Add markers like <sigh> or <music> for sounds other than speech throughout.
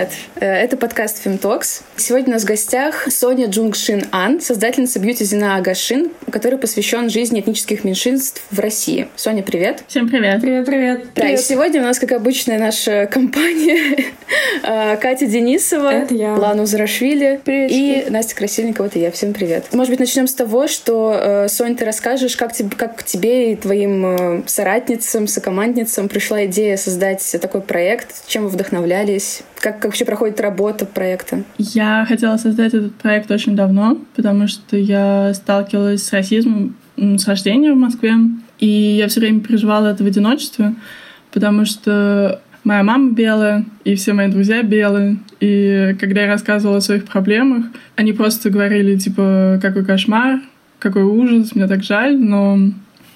Привет! Э, это подкаст Femtalks. Сегодня у нас в гостях Соня Джунгшин Ан, создательница бьюти-зина Агашин, который посвящен жизни этнических меньшинств в России. Соня, привет! Всем привет! Привет, привет! Да, привет. и сегодня у нас, как обычно, наша <laughs> компания э, Катя Денисова, это я. Лану Зарашвили привет, и Настя Красильникова, это я. Всем привет! Может быть, начнем с того, что, э, Соня, ты расскажешь, как, тебе, как к тебе и твоим соратницам, сокомандницам пришла идея создать такой проект, чем вы вдохновлялись, как, как вообще проходит работа проекта? Я хотела создать этот проект очень давно, потому что я сталкивалась с расизмом с рождения в Москве, и я все время переживала это в одиночестве, потому что моя мама белая, и все мои друзья белые. И когда я рассказывала о своих проблемах, они просто говорили, типа, какой кошмар, какой ужас, мне так жаль, но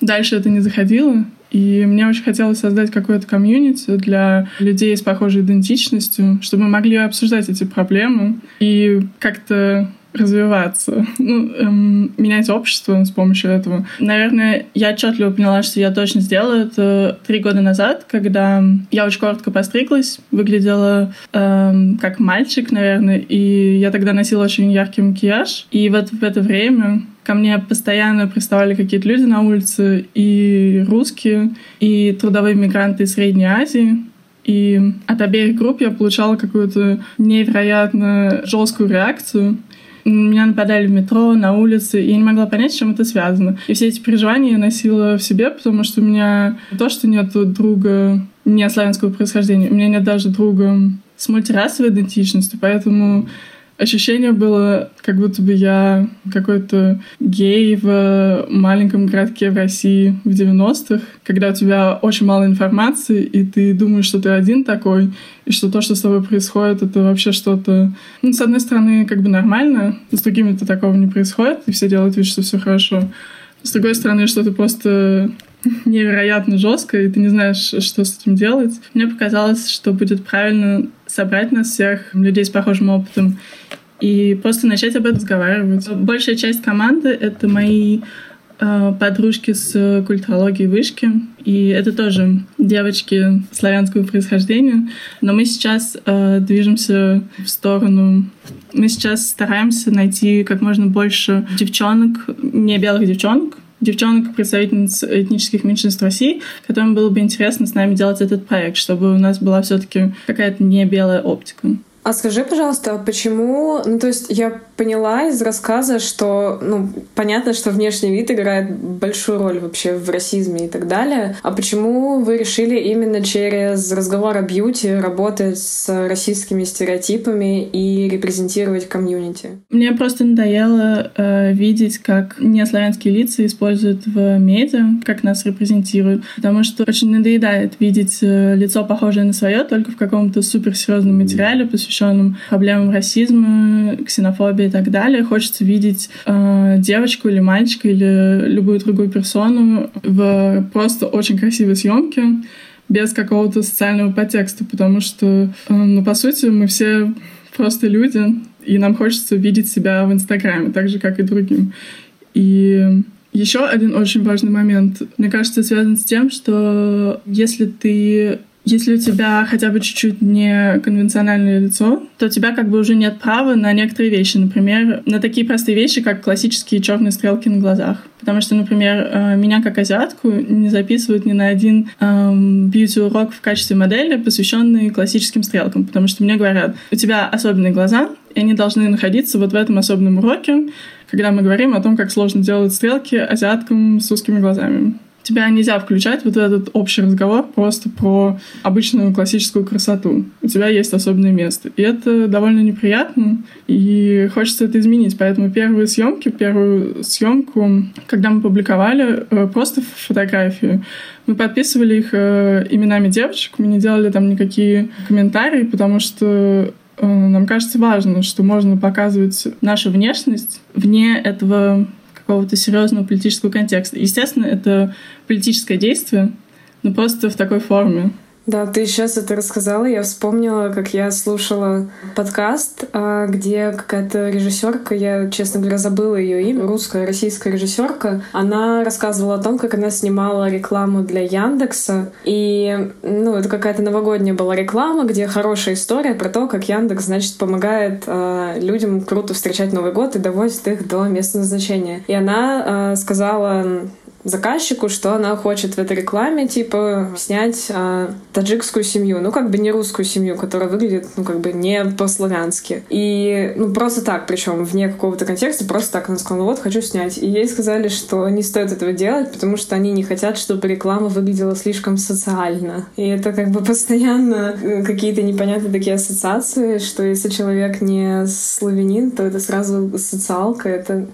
дальше это не заходило. И мне очень хотелось создать какое-то комьюнити для людей с похожей идентичностью, чтобы мы могли обсуждать эти проблемы и как-то развиваться, ну, эм, менять общество с помощью этого. Наверное, я отчетливо поняла, что я точно сделаю это три года назад, когда я очень коротко постриглась, выглядела эм, как мальчик, наверное, и я тогда носила очень яркий макияж. И вот в это время ко мне постоянно приставали какие-то люди на улице, и русские, и трудовые мигранты из Средней Азии. И от обеих групп я получала какую-то невероятно жесткую реакцию. Меня нападали в метро, на улице, и я не могла понять, с чем это связано. И все эти переживания я носила в себе, потому что у меня то, что нет друга не славянского происхождения, у меня нет даже друга с мультирасовой идентичностью, поэтому ощущение было, как будто бы я какой-то гей в маленьком городке в России в 90-х, когда у тебя очень мало информации, и ты думаешь, что ты один такой, и что то, что с тобой происходит, это вообще что-то... Ну, с одной стороны, как бы нормально, с другими-то такого не происходит, и все делают вид, что все хорошо. С другой стороны, что ты просто <laughs> невероятно жестко, и ты не знаешь, что с этим делать. Мне показалось, что будет правильно собрать нас всех, людей с похожим опытом, и просто начать об этом разговаривать. Большая часть команды — это мои э, подружки с культурологии вышки. И это тоже девочки славянского происхождения. Но мы сейчас э, движемся в сторону... Мы сейчас стараемся найти как можно больше девчонок, не белых девчонок, девчонок, представительниц этнических меньшинств России, которым было бы интересно с нами делать этот проект, чтобы у нас была все-таки какая-то не белая оптика. А скажи, пожалуйста, почему... Ну, то есть я поняла из рассказа, что, ну, понятно, что внешний вид играет большую роль вообще в расизме и так далее. А почему вы решили именно через разговор о бьюти работать с российскими стереотипами и репрезентировать комьюнити? Мне просто надоело э, видеть, как неславянские лица используют в медиа, как нас репрезентируют, потому что очень надоедает видеть э, лицо, похожее на свое, только в каком-то суперсерьезном материале, посвященном посвященном проблемам расизма, ксенофобии и так далее. Хочется видеть э, девочку или мальчика или любую другую персону в просто очень красивой съемке без какого-то социального подтекста, потому что, э, ну, по сути, мы все просто люди, и нам хочется видеть себя в Инстаграме, так же, как и другим. И еще один очень важный момент, мне кажется, связан с тем, что если ты если у тебя хотя бы чуть-чуть не конвенциональное лицо, то у тебя как бы уже нет права на некоторые вещи. Например, на такие простые вещи, как классические черные стрелки на глазах. Потому что, например, э, меня как азиатку не записывают ни на один эм, бьюти-урок в качестве модели, посвященный классическим стрелкам. Потому что мне говорят, у тебя особенные глаза, и они должны находиться вот в этом особенном уроке, когда мы говорим о том, как сложно делать стрелки азиаткам с узкими глазами тебя нельзя включать вот этот общий разговор просто про обычную классическую красоту. У тебя есть особенное место. И это довольно неприятно, и хочется это изменить. Поэтому первые съемки, первую съемку, когда мы публиковали э, просто фотографии, мы подписывали их э, именами девочек, мы не делали там никакие комментарии, потому что э, нам кажется важно, что можно показывать нашу внешность вне этого какого-то серьезного политического контекста. Естественно, это политическое действие, но просто в такой форме. Да, ты сейчас это рассказала, я вспомнила, как я слушала подкаст, а, где какая-то режиссерка, я, честно говоря, забыла ее имя, русская, российская режиссерка, она рассказывала о том, как она снимала рекламу для Яндекса, и, ну, это какая-то новогодняя была реклама, где хорошая история про то, как Яндекс, значит, помогает э, людям круто встречать Новый год и довозит их до места назначения. И она э, сказала заказчику, что она хочет в этой рекламе, типа, снять а, таджикскую семью, ну, как бы не русскую семью, которая выглядит, ну, как бы не по-славянски. И, ну, просто так, причем вне какого-то контекста, просто так она сказала, ну, вот, хочу снять. И ей сказали, что не стоит этого делать, потому что они не хотят, чтобы реклама выглядела слишком социально. И это как бы постоянно э, какие-то непонятные такие ассоциации, что если человек не славянин, то это сразу социалка, это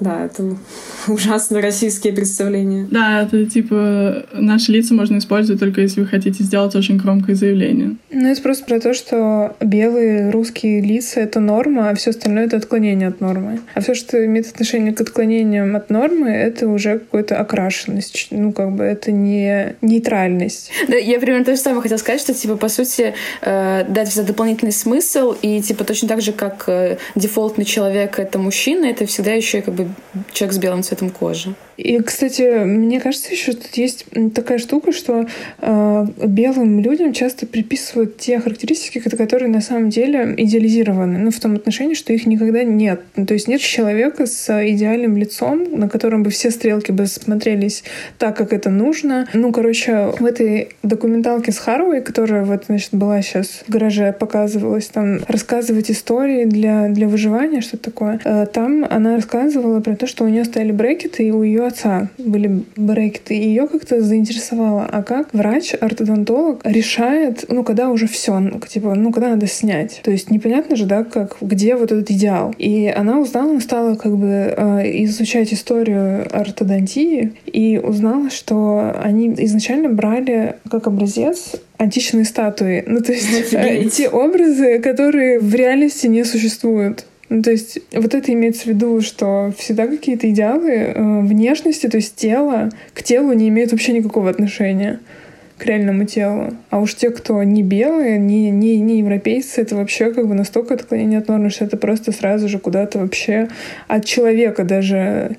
да, это <laughs> ужасно российские представления. Да, это типа наши лица можно использовать только если вы хотите сделать очень громкое заявление. Ну, это просто про то, что белые русские лица — это норма, а все остальное — это отклонение от нормы. А все, что имеет отношение к отклонениям от нормы, это уже какая-то окрашенность. Ну, как бы это не нейтральность. Да, я примерно то же самое хотела сказать, что, типа, по сути, э, дать всегда дополнительный смысл, и, типа, точно так же, как э, дефолтный человек — это мужчина, это всегда еще как бы человек с белым цветом кожи. И, кстати, мне кажется, еще тут есть такая штука, что э, белым людям часто приписывают те характеристики, которые на самом деле идеализированы. Ну, в том отношении, что их никогда нет. Ну, то есть нет человека с идеальным лицом, на котором бы все стрелки бы смотрелись так, как это нужно. Ну, короче, в этой документалке с Харуэй, которая вот, значит, была сейчас в гараже, показывалась, там рассказывать истории для, для выживания, что такое. Э, там она рассказывала про то, что у нее стояли брекеты, и у ее отца были брекеты, и ее как-то заинтересовало, а как врач-ортодонтолог решает, ну, когда уже все, ну, типа, ну, когда надо снять. То есть непонятно же, да, как, где вот этот идеал. И она узнала, стала как бы э, изучать историю ортодонтии и узнала, что они изначально брали как образец античные статуи. Ну, то есть э, те образы, которые в реальности не существуют. Ну, то есть вот это имеется в виду, что всегда какие-то идеалы э, внешности, то есть тело, к телу не имеют вообще никакого отношения к реальному телу. А уж те, кто не белые, не, не, не европейцы, это вообще как бы настолько отклонение от нормы, что это просто сразу же куда-то вообще от человека даже,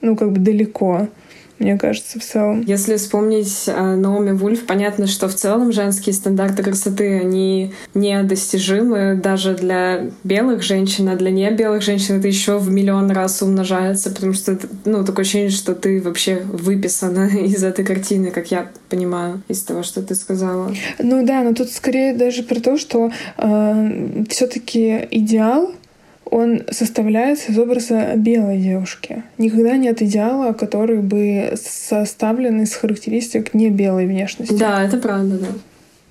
ну, как бы далеко мне кажется, в целом. Если вспомнить э, Наоми Вульф, понятно, что в целом женские стандарты красоты, они недостижимы даже для белых женщин, а для небелых женщин это еще в миллион раз умножается, потому что, ну, такое ощущение, что ты вообще выписана <laughs> из этой картины, как я понимаю, из того, что ты сказала. Ну да, но тут скорее даже про то, что э, все-таки идеал он составляется из образа белой девушки. Никогда нет идеала, который бы составлен из характеристик не белой внешности. Да, это правда, да.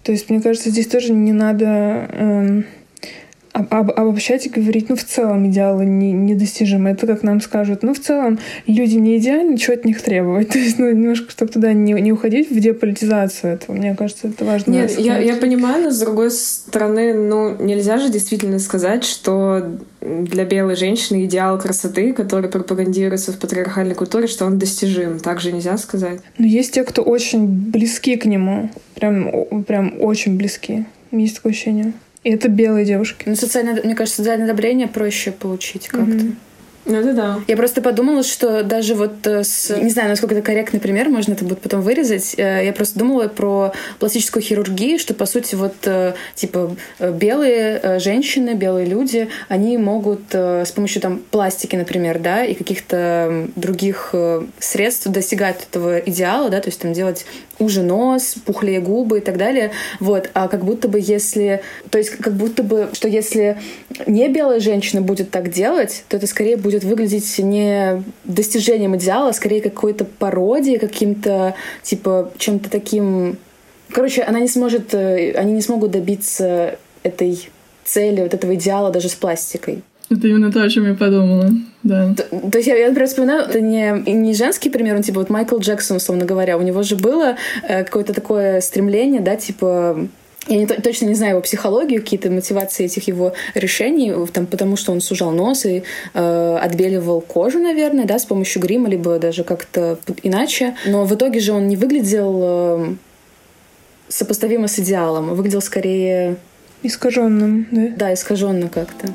То есть, мне кажется, здесь тоже не надо эм, об, об, обобщать и говорить, ну, в целом идеалы не, недостижимы. Это как нам скажут, ну, в целом люди не идеальны, чего от них требовать. <laughs> То есть, ну, немножко, чтобы туда не, не уходить в деполитизацию этого. Мне кажется, это важно. Нет, я, я понимаю, но с другой стороны, ну, нельзя же действительно сказать, что для белой женщины идеал красоты, который пропагандируется в патриархальной культуре, что он достижим. Так же нельзя сказать. Но есть те, кто очень близки к нему. Прям, прям очень близки. Есть такое ощущение. И это белые девушки. Ну, социальное, мне кажется, социальное одобрение проще получить как-то. Mm-hmm. Ну, это да. Я просто подумала, что даже вот э, с... Не знаю, насколько это корректный пример, можно это будет потом вырезать. Э, я просто думала про пластическую хирургию, что, по сути, вот, э, типа, белые женщины, белые люди, они могут с помощью, там, пластики, например, да, и каких-то других средств достигать этого идеала, да, то есть там делать уже нос, пухлее губы и так далее. Вот. А как будто бы если... То есть как будто бы, что если не белая женщина будет так делать, то это скорее будет выглядеть не достижением идеала, а скорее какой-то пародией, каким-то, типа, чем-то таким... Короче, она не сможет... Э, они не смогут добиться этой цели, вот этого идеала даже с пластикой. Это именно то, о чем я подумала, да. То, то есть я, я, например, вспоминаю, это не, не женский пример, он типа вот Майкл Джексон, условно говоря, у него же было э, какое-то такое стремление, да, типа я не, точно не знаю его психологию, какие-то мотивации этих его решений, там, потому что он сужал нос и э, отбеливал кожу, наверное, да, с помощью грима, либо даже как-то иначе. Но в итоге же он не выглядел э, сопоставимо с идеалом, выглядел скорее... Искаженным, да? Да, искаженно как-то.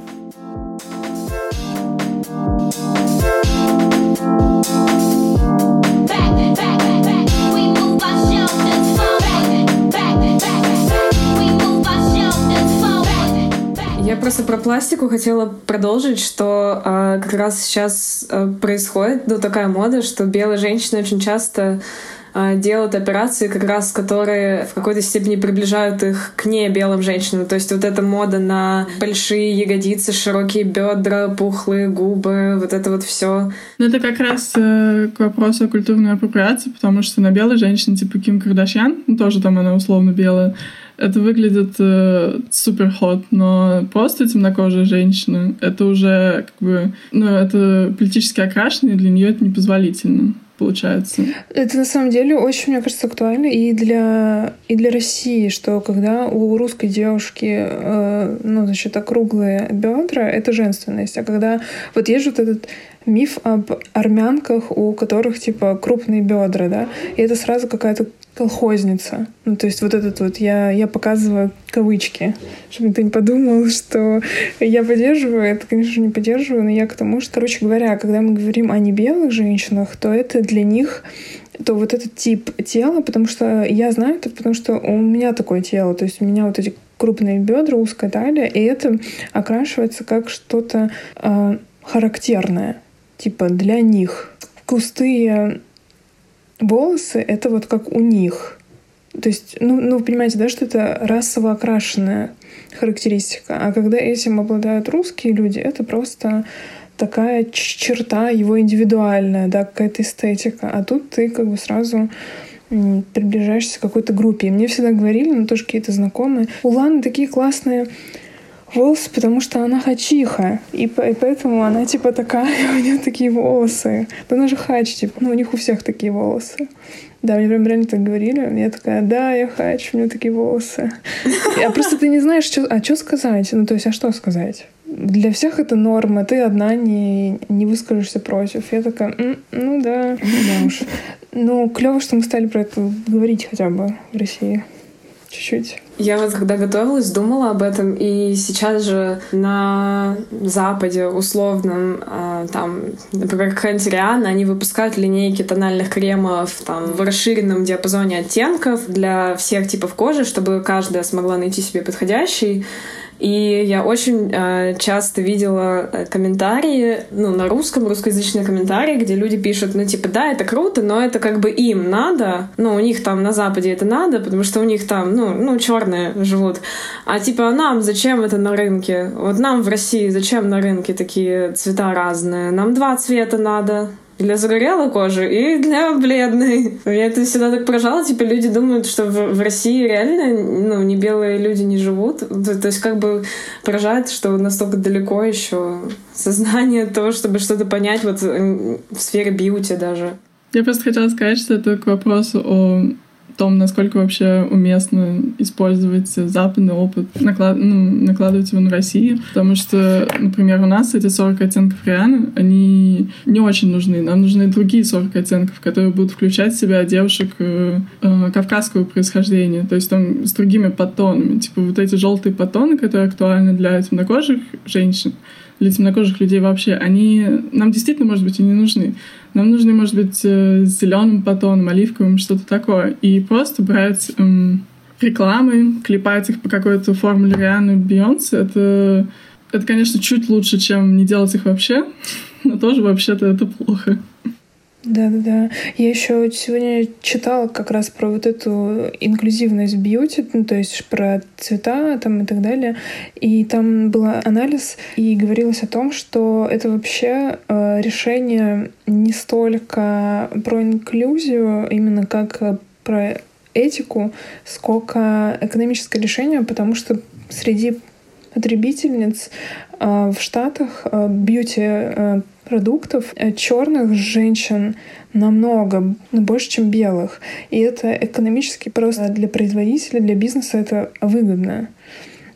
Просто про пластику хотела продолжить, что э, как раз сейчас э, происходит ну, такая мода, что белые женщины очень часто э, делают операции, как раз которые в какой-то степени приближают их к не белым женщинам. То есть вот эта мода на большие ягодицы, широкие бедра, пухлые губы, вот это вот все. Ну это как раз э, к вопросу о культурной апроприации, потому что на белой женщине, типа Ким Кардашьян, ну, тоже там она условно белая, это выглядит э, супер ход, но просто темнокожая женщина, это уже как бы, ну, это политически окрашенное, для нее это непозволительно получается. Это на самом деле очень, мне кажется, актуально и для, и для России, что когда у русской девушки, э, ну, значит, округлые бедра, это женственность. А когда вот есть вот этот миф об армянках, у которых, типа, крупные бедра, да, и это сразу какая-то колхозница. Ну, то есть вот этот вот, я, я показываю кавычки, чтобы ты не подумал, что я поддерживаю. Это, конечно, не поддерживаю, но я к тому, что, короче говоря, когда мы говорим о небелых женщинах, то это для них то вот этот тип тела, потому что я знаю это, потому что у меня такое тело, то есть у меня вот эти крупные бедра, узкая талия, и это окрашивается как что-то э, характерное, типа для них. Густые волосы — это вот как у них. То есть, ну, ну, понимаете, да, что это расово окрашенная характеристика. А когда этим обладают русские люди, это просто такая черта его индивидуальная, да, какая-то эстетика. А тут ты как бы сразу приближаешься к какой-то группе. И мне всегда говорили, ну, тоже какие-то знакомые, у Ланы такие классные волосы, потому что она хачиха. И, по и поэтому она типа такая, <laughs> у нее такие волосы. Да она же хач, типа. Ну, у них у всех такие волосы. Да, мне прям реально так говорили. Я такая, да, я хач, у меня такие волосы. А просто ты не знаешь, что, а что сказать? Ну, то есть, а что сказать? Для всех это норма, ты одна не, не выскажешься против. Я такая, М, ну да, да уж. Ну, клево, что мы стали про это говорить хотя бы в России. Чуть-чуть. Я вот когда готовилась, думала об этом, и сейчас же на Западе условном, э, там, например, Риана, они выпускают линейки тональных кремов там, в расширенном диапазоне оттенков для всех типов кожи, чтобы каждая смогла найти себе подходящий. И я очень э, часто видела э, комментарии, ну, на русском, русскоязычные комментарии, где люди пишут, ну, типа, да, это круто, но это как бы им надо, ну, у них там на Западе это надо, потому что у них там, ну, ну, черные живут. А типа, а нам зачем это на рынке? Вот нам в России зачем на рынке такие цвета разные? Нам два цвета надо для загорелой кожи и для бледной. Я это всегда так поражала, типа люди думают, что в, в России реально ну, не белые люди не живут. То, то есть как бы поражает, что настолько далеко еще сознание того, чтобы что-то понять вот в сфере бьюти даже. Я просто хотела сказать, что это к вопросу о том, насколько вообще уместно использовать западный опыт, наклад, ну, накладывать его на Россию. Потому что, например, у нас эти 40 оттенков Рианы, они не очень нужны. Нам нужны другие 40 оттенков, которые будут включать в себя девушек э, э, кавказского происхождения, то есть там с другими подтонами. Типа вот эти желтые подтоны, которые актуальны для темнокожих женщин, для темнокожих людей вообще, они нам действительно, может быть, и не нужны. Нам нужны, может быть, э, зеленым потоном, оливковым, что-то такое. И просто брать эм, рекламы, клепать их по какой-то формуле Рианы Бейонсе, это, это, конечно, чуть лучше, чем не делать их вообще, <laughs> но тоже вообще-то это плохо. Да-да-да. Я еще сегодня читала как раз про вот эту инклюзивность бьюти, ну, то есть про цвета там и так далее. И там был анализ, и говорилось о том, что это вообще э, решение не столько про инклюзию, именно как про этику, сколько экономическое решение, потому что среди потребительниц э, в Штатах э, бьюти э, продуктов черных женщин намного больше, чем белых. И это экономически просто для производителя, для бизнеса это выгодно.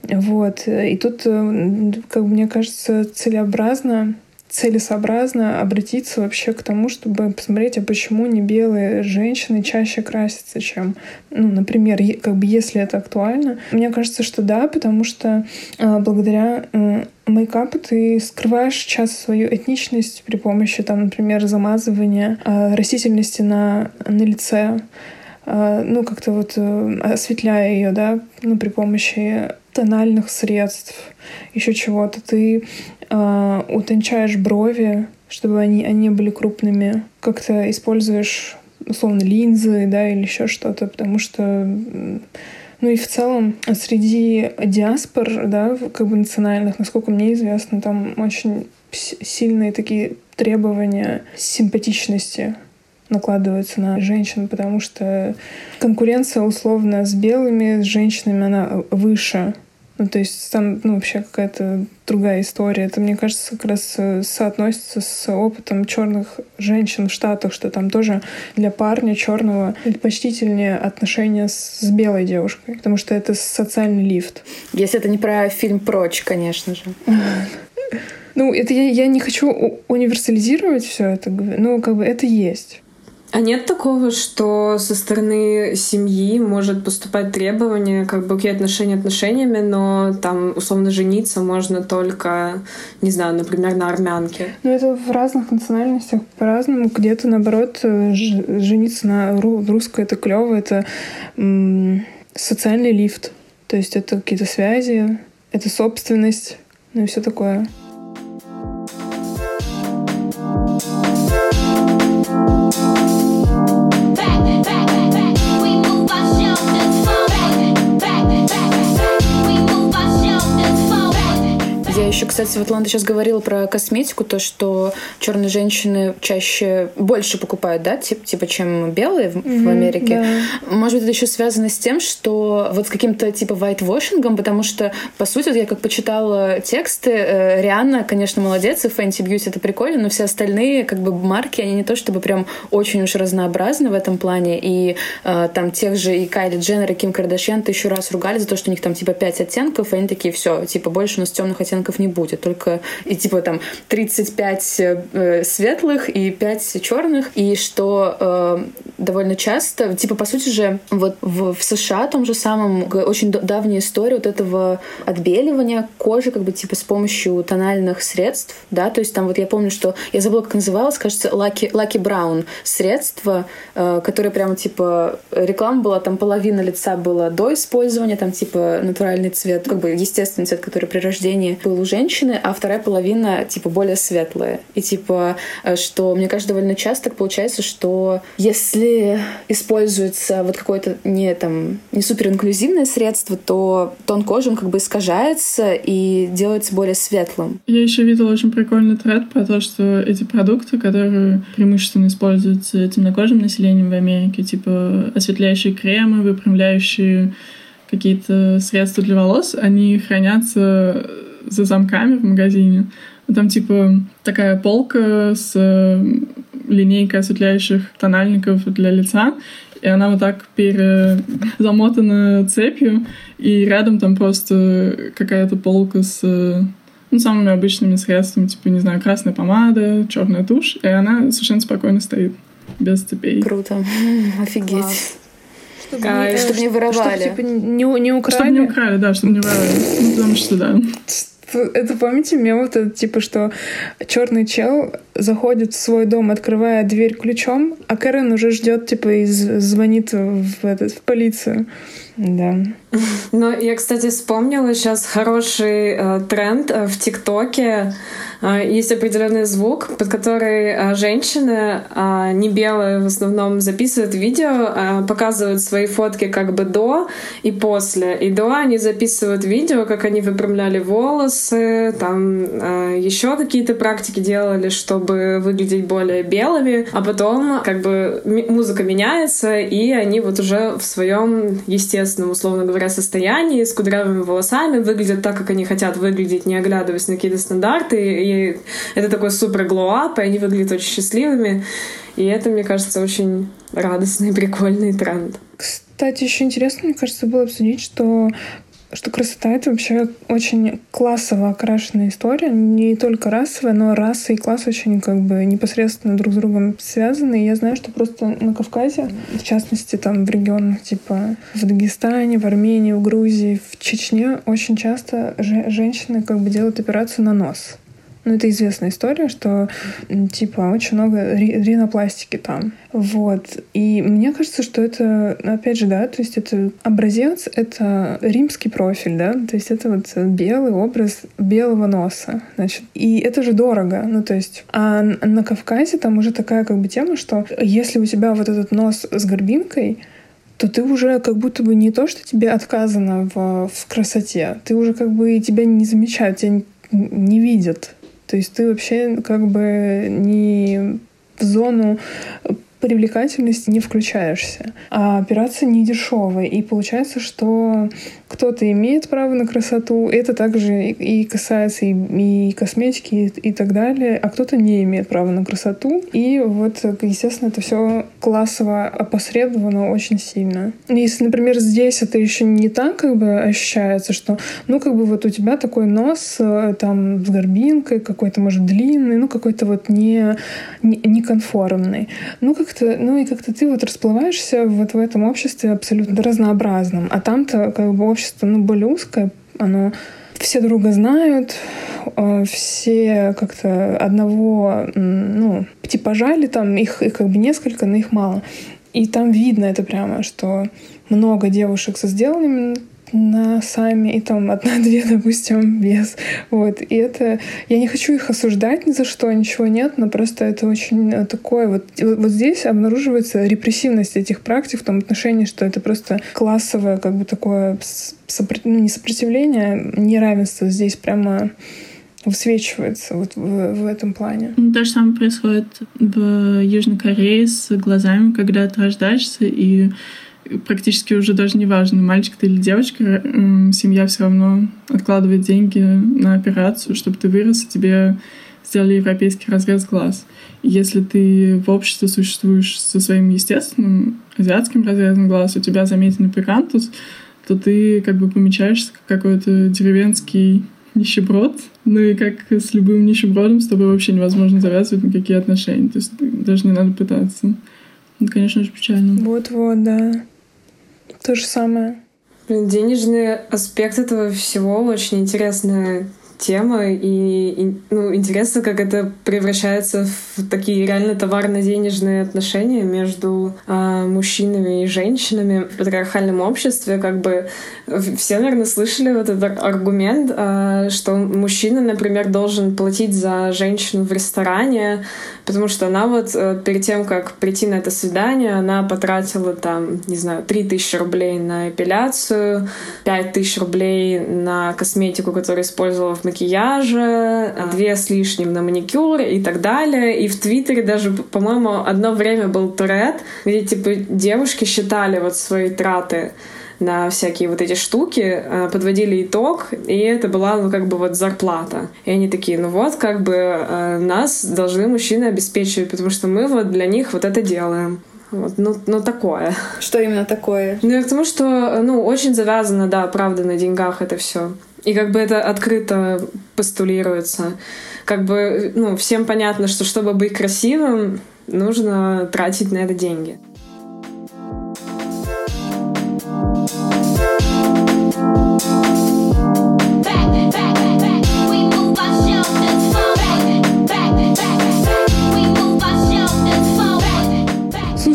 Вот. И тут, как мне кажется, целесообразно целесообразно обратиться вообще к тому, чтобы посмотреть, а почему не белые женщины чаще красятся, чем, ну, например, как бы если это актуально. Мне кажется, что да, потому что э, благодаря э, мейкапу ты скрываешь часто свою этничность при помощи, там, например, замазывания э, растительности на, на лице, э, ну, как-то вот э, осветляя ее, да, ну, при помощи тональных средств, еще чего-то. Ты э, утончаешь брови, чтобы они, они были крупными. Как-то используешь, условно, линзы, да, или еще что-то, потому что ну и в целом среди диаспор, да, как бы национальных, насколько мне известно, там очень сильные такие требования симпатичности накладываются на женщин, потому что конкуренция условно с белыми, с женщинами, она выше. Ну, то есть там ну, вообще какая-то другая история. Это, мне кажется, как раз э, соотносится с опытом черных женщин в Штатах, что там тоже для парня черного предпочтительнее отношения с, с белой девушкой, потому что это социальный лифт. Если это не про фильм «Прочь», конечно же. Ну, это я, я не хочу универсализировать все это, но как бы это есть. А нет такого, что со стороны семьи может поступать требование, как бы какие отношения отношениями, но там условно жениться можно только, не знаю, например, на армянке? Ну, это в разных национальностях по-разному. Где-то, наоборот, жениться на русской это клево, это социальный лифт. То есть это какие-то связи, это собственность, ну и все такое. Еще, кстати, Светлана, ты сейчас говорила про косметику, то, что черные женщины чаще больше покупают, да, тип, типа, чем белые в, mm-hmm, в Америке. Да. Может быть, это еще связано с тем, что вот с каким-то типа whitewashing, потому что, по сути, я как почитала тексты, э, Рианна, конечно, молодец, и Fenty Beauty это прикольно, но все остальные как бы марки, они не то чтобы прям очень уж разнообразны в этом плане, и э, там тех же и Кайли Дженнер, и Ким Кардашьян тысячу раз ругали за то, что у них там типа пять оттенков, и они такие, все, типа больше у нас темных оттенков не не будет. Только и типа там 35 э, светлых и 5 черных. И что э, довольно часто, типа по сути же, вот в, в США том же самом очень давняя история вот этого отбеливания кожи как бы типа с помощью тональных средств, да, то есть там вот я помню, что я забыла, как называлось, кажется, Lucky, Lucky Brown средство, э, которое прямо типа реклама была, там половина лица была до использования, там типа натуральный цвет, как бы естественный цвет, который при рождении был уже женщины, а вторая половина, типа, более светлая. И, типа, э, что, мне кажется, довольно часто так получается, что если используется вот какое-то не, там, не супер инклюзивное средство, то тон кожи, он как бы искажается и делается более светлым. Я еще видела очень прикольный тред про то, что эти продукты, которые преимущественно используются темнокожим населением в Америке, типа осветляющие кремы, выпрямляющие какие-то средства для волос, они хранятся за замками в магазине. Там типа такая полка с линейкой осветляющих тональников для лица, и она вот так перезамотана цепью, и рядом там просто какая-то полка с ну, самыми обычными средствами, типа, не знаю, красная помада, черная тушь, и она совершенно спокойно стоит, без цепей. Круто. <laughs> Офигеть. Чтобы, не, чтобы не воровали. Чтобы, типа, не, не украли. Чтобы не украли, да, чтобы не воровали. Ну, потому что, да. Это помните мем вот этот, типа, что черный чел заходит в свой дом, открывая дверь ключом, а Кэрен уже ждет, типа, и звонит в, этот, в полицию. Да. Ну, я, кстати, вспомнила сейчас хороший э, тренд э, в ТикТоке. Есть определенный звук, под который а, женщины, а, не белые в основном, записывают видео, показывают свои фотки как бы до и после. И до они записывают видео, как они выпрямляли волосы, там еще какие-то практики делали, чтобы выглядеть более белыми, а потом как бы музыка меняется, и они вот уже в своем естественном, условно говоря, состоянии, с кудрявыми волосами, выглядят так, как они хотят выглядеть, не оглядываясь на какие-то стандарты, и это такой супер glow up, и они выглядят очень счастливыми. И это, мне кажется, очень радостный, <laughs> прикольный тренд. Кстати, еще интересно, мне кажется, было обсудить, что что красота — это вообще очень классово окрашенная история. Не только расовая, но раса и класс очень как бы непосредственно друг с другом связаны. И я знаю, что просто на Кавказе, в частности, там в регионах типа в Дагестане, в Армении, в Грузии, в Чечне очень часто женщины как бы делают операцию на нос. Ну, это известная история, что, типа, очень много ринопластики там. Вот. И мне кажется, что это, опять же, да, то есть это образец, это римский профиль, да, то есть это вот белый образ белого носа, значит. И это же дорого, ну, то есть. А на Кавказе там уже такая как бы тема, что если у тебя вот этот нос с горбинкой, то ты уже как будто бы не то, что тебе отказано в, в красоте, ты уже как бы тебя не замечают, тебя не видят. То есть ты вообще как бы не в зону привлекательности не включаешься. А операция не дешевая. И получается, что кто-то имеет право на красоту. Это также и касается и, и косметики, и, и так далее. А кто-то не имеет права на красоту. И вот, естественно, это все классово опосредовано очень сильно. Если, например, здесь это еще не так как бы ощущается, что, ну, как бы вот у тебя такой нос э, там с горбинкой, какой-то, может, длинный, ну, какой-то вот не, не, неконформный. Ну, как как-то, ну и как-то ты вот расплываешься вот в этом обществе абсолютно разнообразном. А там-то как бы общество, ну, более узкое, оно все друга знают, э, все как-то одного, ну, типажа или там их, их как бы несколько, но их мало. И там видно это прямо, что много девушек со сделанными на сами, и там одна-две, <laughs> допустим, без. Вот. И это... Я не хочу их осуждать ни за что, ничего нет, но просто это очень э, такое... Вот, вот здесь обнаруживается репрессивность этих практик в том отношении, что это просто классовое как бы такое сопро... ну, не сопротивление, неравенство здесь прямо высвечивается вот в, в этом плане. То же самое происходит в Южной Корее с глазами, когда ты рождаешься, и практически уже даже не важно, мальчик ты или девочка, семья все равно откладывает деньги на операцию, чтобы ты вырос, и тебе сделали европейский разрез глаз. И если ты в обществе существуешь со своим естественным азиатским разрезом глаз, у тебя заметен пикантус, то ты как бы помечаешься как какой-то деревенский нищеброд. Ну и как с любым нищебродом с тобой вообще невозможно завязывать никакие отношения. То есть даже не надо пытаться. Это, конечно же, печально. Вот-вот, да. То же самое. Денежный аспект этого всего очень интересная тема, и, и ну, интересно, как это превращается в такие реально товарно-денежные отношения между э, мужчинами и женщинами в патриархальном обществе. Как бы все, наверное, слышали вот этот аргумент, э, что мужчина, например, должен платить за женщину в ресторане, потому что она вот э, перед тем, как прийти на это свидание, она потратила там, не знаю, 3000 рублей на эпиляцию, 5000 рублей на косметику, которую использовала в макияже, две с лишним на маникюр и так далее. И в Твиттере даже, по-моему, одно время был тред, где типа девушки считали вот свои траты на всякие вот эти штуки, э, подводили итог, и это была, ну, как бы вот зарплата. И они такие, ну вот, как бы э, нас должны мужчины обеспечивать, потому что мы вот для них вот это делаем. Вот, ну, ну, такое. Что именно такое? Ну, потому что, ну, очень завязано, да, правда, на деньгах это все. И как бы это открыто постулируется. Как бы, ну, всем понятно, что чтобы быть красивым, нужно тратить на это деньги.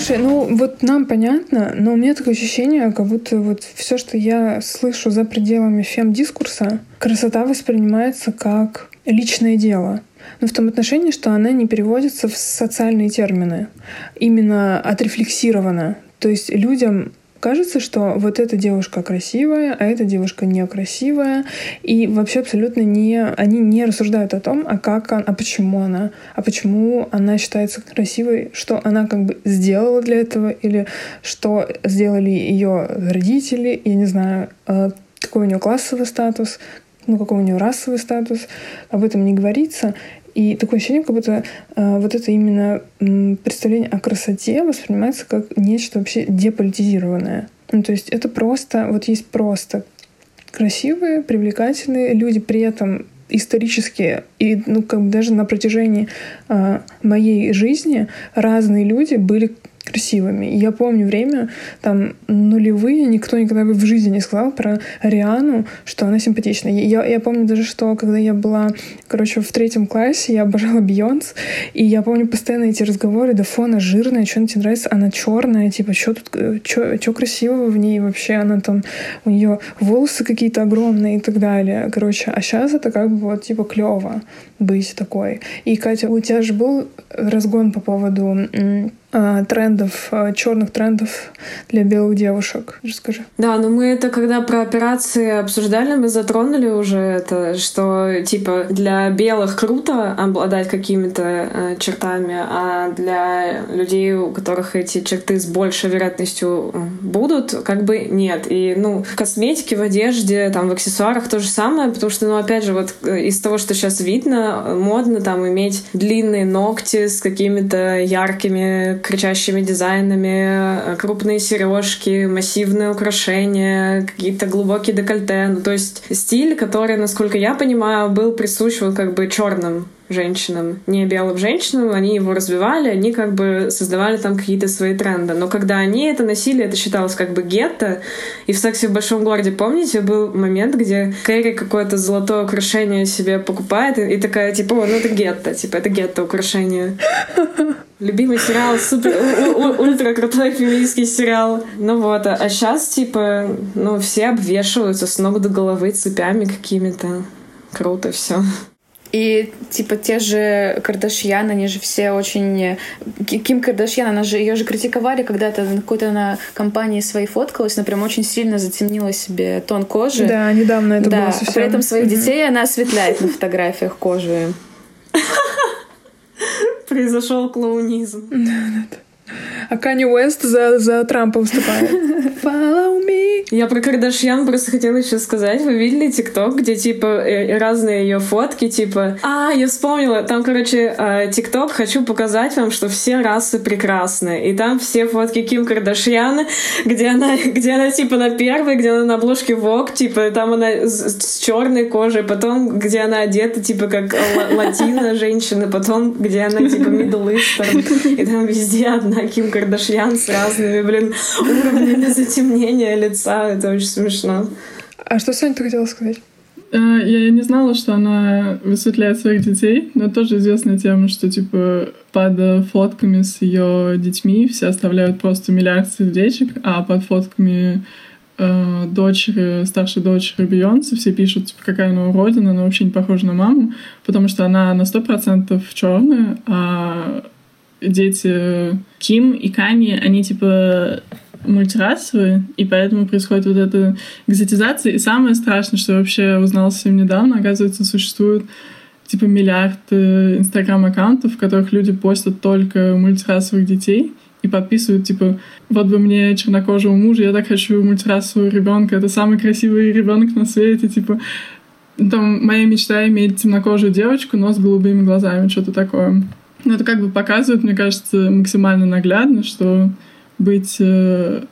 Слушай, ну вот нам понятно, но у меня такое ощущение, как будто вот все, что я слышу за пределами фем-дискурса, красота воспринимается как личное дело. Но в том отношении, что она не переводится в социальные термины. Именно отрефлексирована. То есть людям кажется, что вот эта девушка красивая, а эта девушка некрасивая, и вообще абсолютно не, они не рассуждают о том, а как, а почему она, а почему она считается красивой, что она как бы сделала для этого, или что сделали ее родители, я не знаю, а, какой у нее классовый статус, ну, какой у нее расовый статус, об этом не говорится. И такое ощущение, как будто э, вот это именно э, представление о красоте воспринимается как нечто вообще деполитизированное. Ну, то есть это просто, вот есть просто красивые, привлекательные люди, при этом исторически и ну как бы даже на протяжении э, моей жизни разные люди были красивыми. я помню время, там, нулевые, никто никогда бы в жизни не сказал про Риану, что она симпатичная. Я, я помню даже, что когда я была, короче, в третьем классе, я обожала Бейонс, и я помню постоянно эти разговоры, да фу, она жирная, что она тебе нравится, она черная, типа, что тут, что красивого в ней вообще, она там, у нее волосы какие-то огромные и так далее. Короче, а сейчас это как бы вот, типа, клево быть такой. И, Катя, у тебя же был разгон по поводу трендов, а, черных трендов для белых девушек. Расскажи. Да, но мы это когда про операции обсуждали, мы затронули уже это, что типа для белых круто обладать какими-то э, чертами, а для людей, у которых эти черты с большей вероятностью будут, как бы нет. И ну в косметике, в одежде, там в аксессуарах то же самое, потому что, ну опять же, вот э, из того, что сейчас видно, модно там иметь длинные ногти с какими-то яркими кричащими дизайнами, э, крупные сережки, массивные украшения, какие-то глубокие декольте. Ну, то есть стиль, который, насколько я понимаю, был присущ вот как бы черным женщинам, не белым женщинам, они его развивали, они как бы создавали там какие-то свои тренды. Но когда они это носили, это считалось как бы гетто. И в «Сексе в большом городе», помните, был момент, где Кэрри какое-то золотое украшение себе покупает и, и такая, типа, ну это гетто, типа, это гетто украшение. Любимый сериал, супер, ультра крутой феминистский сериал. Ну вот, а сейчас, типа, ну, все обвешиваются с ног до головы цепями какими-то. Круто все. И типа те же Кардашьян, они же все очень... Ким Кардашьян, она же ее же критиковали когда-то на какой-то на компании своей фоткалась, она прям очень сильно затемнила себе тон кожи. Да, недавно это да, было совсем. А при этом своих детей она осветляет на фотографиях кожи. Произошел клоунизм. А Канни Уэст за, за Трампа выступает. <laughs> Follow me. Я про Кардашьян просто хотела еще сказать. Вы видели ТикТок, где, типа, э, разные ее фотки, типа... А, я вспомнила. Там, короче, э, ТикТок «Хочу показать вам, что все расы прекрасны». И там все фотки Ким Кардашьян, где она, где она, типа, на первой, где она на обложке Vogue, типа, там она с, с черной кожей, потом, где она одета, типа, как латина женщина, потом, где она, типа, Middle. И там везде одна Ким Кардашьян с разными, блин, уровнями затемнения лица. Это очень смешно. А что Соня ты хотела сказать? Э, я не знала, что она высветляет своих детей, но тоже известная тема, что типа под фотками с ее детьми все оставляют просто миллиард сердечек, а под фотками э, дочери, старшей дочери Бейонсе все пишут, типа, какая она уродина, она вообще не похожа на маму, потому что она на сто процентов черная, а дети Ким и Кани, они типа мультирасовые, и поэтому происходит вот эта экзотизация. И самое страшное, что я вообще узнала совсем недавно, оказывается, существует типа миллиард э, инстаграм-аккаунтов, в которых люди постят только мультирасовых детей и подписывают, типа, вот бы мне чернокожего мужа, я так хочу мультирасового ребенка, это самый красивый ребенок на свете, типа, там моя мечта иметь темнокожую девочку, но с голубыми глазами, что-то такое. Ну, это как бы показывает, мне кажется, максимально наглядно, что быть э,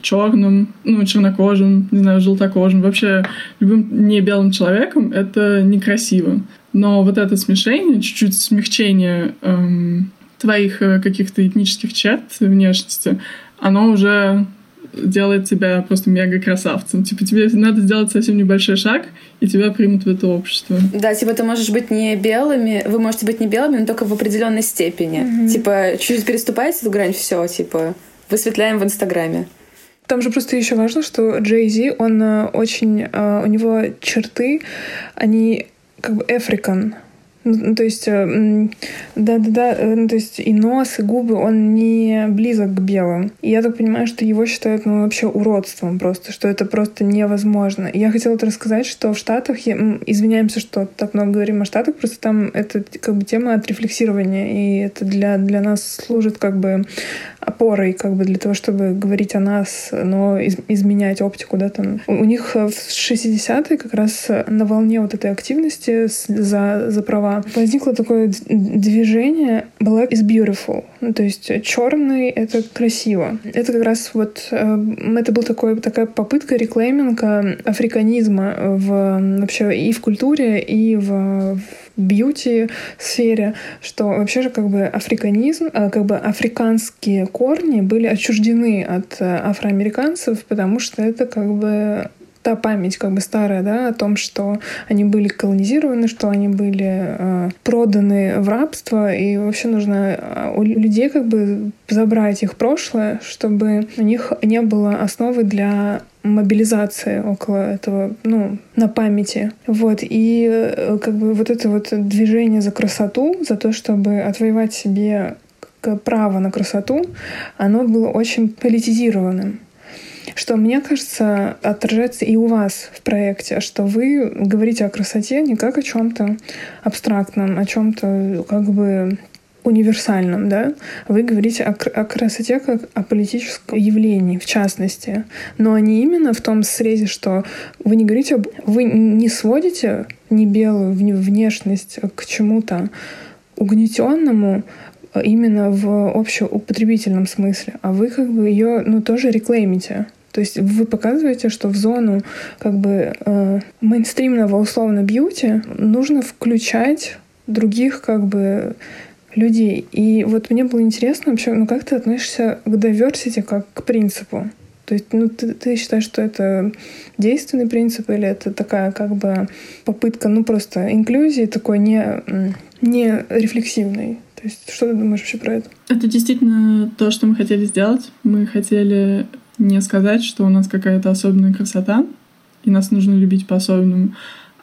черным, ну, чернокожим, не знаю, желтокожим, вообще любым не белым человеком, это некрасиво. Но вот это смешение, чуть-чуть смягчение эм, твоих э, каких-то этнических черт внешности, оно уже делает тебя просто мега красавцем. Типа тебе надо сделать совсем небольшой шаг, и тебя примут в это общество. Да, типа ты можешь быть не белыми, вы можете быть не белыми, но только в определенной степени. Mm-hmm. Типа чуть-чуть переступаете эту грань, все, типа высветляем в Инстаграме. Там же просто еще важно, что Джей Зи, он э, очень, э, у него черты, они как бы African, то есть, э, да-да-да, э, ну, то есть и нос, и губы, он не близок к белым. И я так понимаю, что его считают, ну, вообще уродством просто, что это просто невозможно. И я хотела рассказать, что в Штатах, я, извиняемся, что так много говорим о Штатах, просто там это как бы тема отрефлексирования, и это для, для нас служит как бы опорой, как бы для того, чтобы говорить о нас, но из, изменять оптику, да, там. У них в 60-е как раз на волне вот этой активности за, за права А возникло такое движение Black is beautiful. Ну, то есть черный — это красиво. Это как раз вот... Э, это была такая попытка реклейминга африканизма в, вообще и в культуре, и в, в бьюти-сфере, что вообще же как бы африканизм, э, как бы африканские корни были отчуждены от э, афроамериканцев, потому что это как бы та память как бы старая, да, о том, что они были колонизированы, что они были э, проданы в рабство, и вообще нужно э, у людей как бы забрать их прошлое, чтобы у них не было основы для мобилизации около этого, ну, на памяти. Вот. И э, как бы вот это вот движение за красоту, за то, чтобы отвоевать себе право на красоту, оно было очень политизированным что, мне кажется, отражается и у вас в проекте, что вы говорите о красоте не как о чем-то абстрактном, о чем-то как бы универсальном, да, вы говорите о, о красоте как о политическом явлении, в частности, но не именно в том срезе, что вы не говорите, вы не сводите не белую внешность к чему-то угнетенному, именно в общеупотребительном смысле, а вы как бы ее, ну, тоже реклеймите. То есть вы показываете, что в зону как бы э, мейнстримного условно бьюти нужно включать других как бы людей. И вот мне было интересно вообще, ну как ты относишься к diversity как к принципу? То есть, ну, ты, ты считаешь, что это действенный принцип или это такая как бы попытка, ну, просто инклюзии такой не, не рефлексивной? То есть, что ты думаешь вообще про это? Это действительно то, что мы хотели сделать. Мы хотели не сказать, что у нас какая-то особенная красота, и нас нужно любить по-особенному,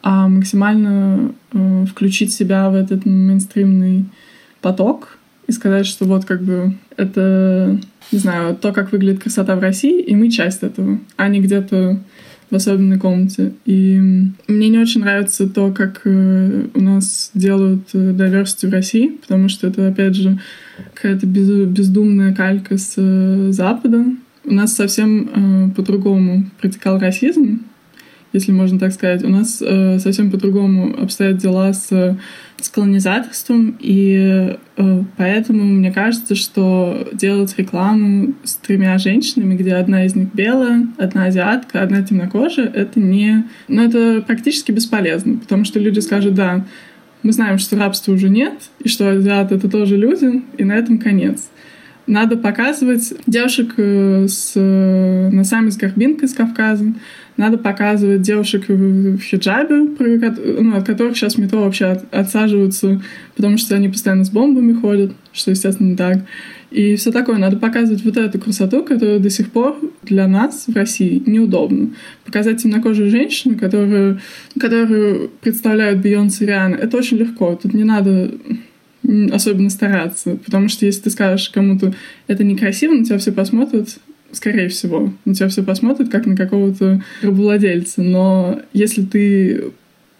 а максимально э, включить себя в этот мейнстримный поток и сказать, что вот как бы это, не знаю, то, как выглядит красота в России, и мы часть этого, а не где-то в особенной комнате. И мне не очень нравится то, как э, у нас делают э, diversity в России, потому что это, опять же, какая-то бездумная калька с э, Запада, у нас совсем э, по-другому протекал расизм, если можно так сказать. У нас э, совсем по-другому обстоят дела с, с колонизаторством, и э, поэтому мне кажется, что делать рекламу с тремя женщинами, где одна из них белая, одна азиатка, одна темнокожая, это не... Ну, это практически бесполезно, потому что люди скажут, да, мы знаем, что рабства уже нет, и что азиаты — это тоже люди, и на этом конец надо показывать девушек э, с э, носами с горбинкой с Кавказа, надо показывать девушек в хиджабе, ну, от которых сейчас метро вообще от, отсаживаются, потому что они постоянно с бомбами ходят, что, естественно, не так. И все такое. Надо показывать вот эту красоту, которая до сих пор для нас в России неудобна. Показать темнокожую женщину, которую, которую представляют Бейонсе и Риана, это очень легко. Тут не надо особенно стараться. Потому что если ты скажешь кому-то, это некрасиво, на тебя все посмотрят, скорее всего, на тебя все посмотрят, как на какого-то рабовладельца. Но если ты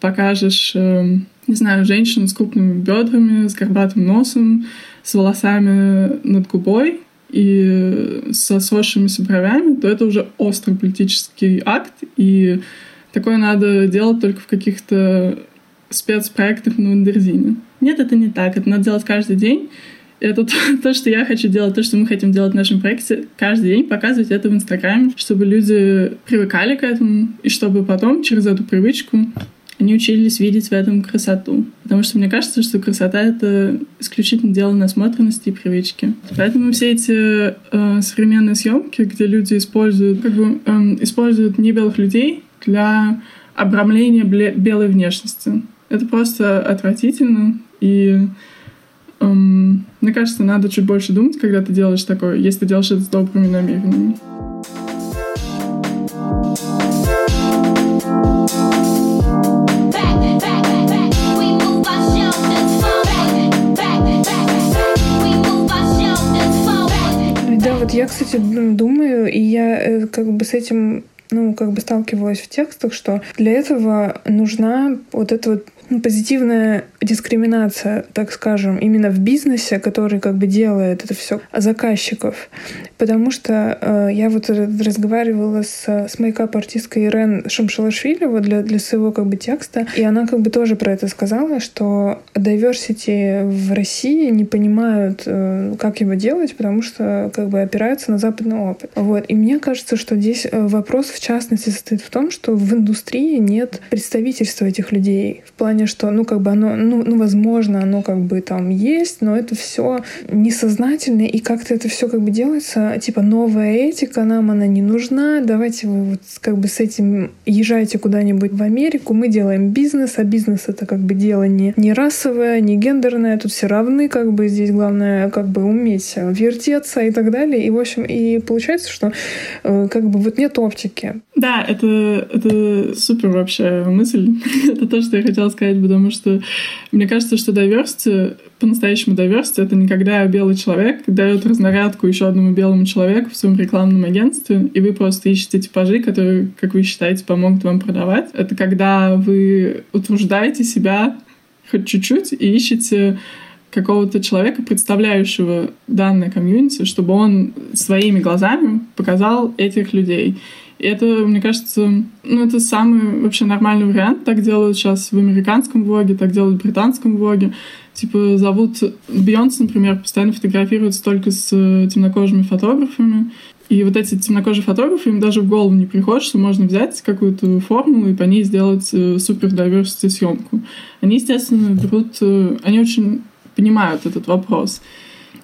покажешь, э, не знаю, женщину с крупными бедрами, с горбатым носом, с волосами над губой и со сросшимися бровями, то это уже острый политический акт, и такое надо делать только в каких-то спецпроектах на Wonderzine. Нет, это не так. Это надо делать каждый день. Это то, <laughs> то, что я хочу делать, то, что мы хотим делать в нашем проекте. Каждый день показывать это в Инстаграме, чтобы люди привыкали к этому, и чтобы потом через эту привычку они учились видеть в этом красоту. Потому что мне кажется, что красота — это исключительно дело насмотренности и привычки. Поэтому все эти э, современные съемки, где люди используют, как бы, э, используют небелых людей для обрамления белой внешности. Это просто отвратительно. И эм, мне кажется, надо чуть больше думать, когда ты делаешь такое, если ты делаешь это с добрыми намерениями. Да, вот я, кстати, думаю, и я э, как бы с этим ну, как бы сталкивалась в текстах, что для этого нужна вот эта вот ну, позитивная дискриминация, так скажем, именно в бизнесе, который как бы делает это все заказчиков. Потому что э, я вот разговаривала с, с мейкап-артисткой Ирен Шамшалашвили вот для, для своего как бы текста, и она как бы тоже про это сказала, что diversity в России не понимают, э, как его делать, потому что как бы опираются на западный опыт. Вот. И мне кажется, что здесь э, вопрос в частности состоит в том, что в индустрии нет представительства этих людей в плане плане, что, ну, как бы оно, ну, ну, возможно, оно как бы там есть, но это все несознательно, и как-то это все как бы делается, типа, новая этика, нам она не нужна, давайте вы вот как бы с этим езжайте куда-нибудь в Америку, мы делаем бизнес, а бизнес это как бы дело не, не расовое, не гендерное, тут все равны, как бы здесь главное как бы уметь вертеться и так далее. И, в общем, и получается, что э, как бы вот нет оптики. Да, это, это супер вообще мысль. <laughs> это то, что я хотела сказать сказать, потому что мне кажется, что diversity, по-настоящему diversity, это никогда белый человек дает разнарядку еще одному белому человеку в своем рекламном агентстве, и вы просто ищете типажи, которые, как вы считаете, помогут вам продавать. Это когда вы утруждаете себя хоть чуть-чуть и ищете какого-то человека, представляющего данное комьюнити, чтобы он своими глазами показал этих людей. Это, мне кажется, ну, это самый вообще нормальный вариант. Так делают сейчас в американском влоге, так делают в британском влоге. Типа зовут Бейонс, например, постоянно фотографируется только с э, темнокожими фотографами. И вот эти темнокожие фотографы, им даже в голову не приходит, что можно взять какую-то формулу и по ней сделать э, супер diversity съемку. Они, естественно, берут... Э, они очень понимают этот вопрос.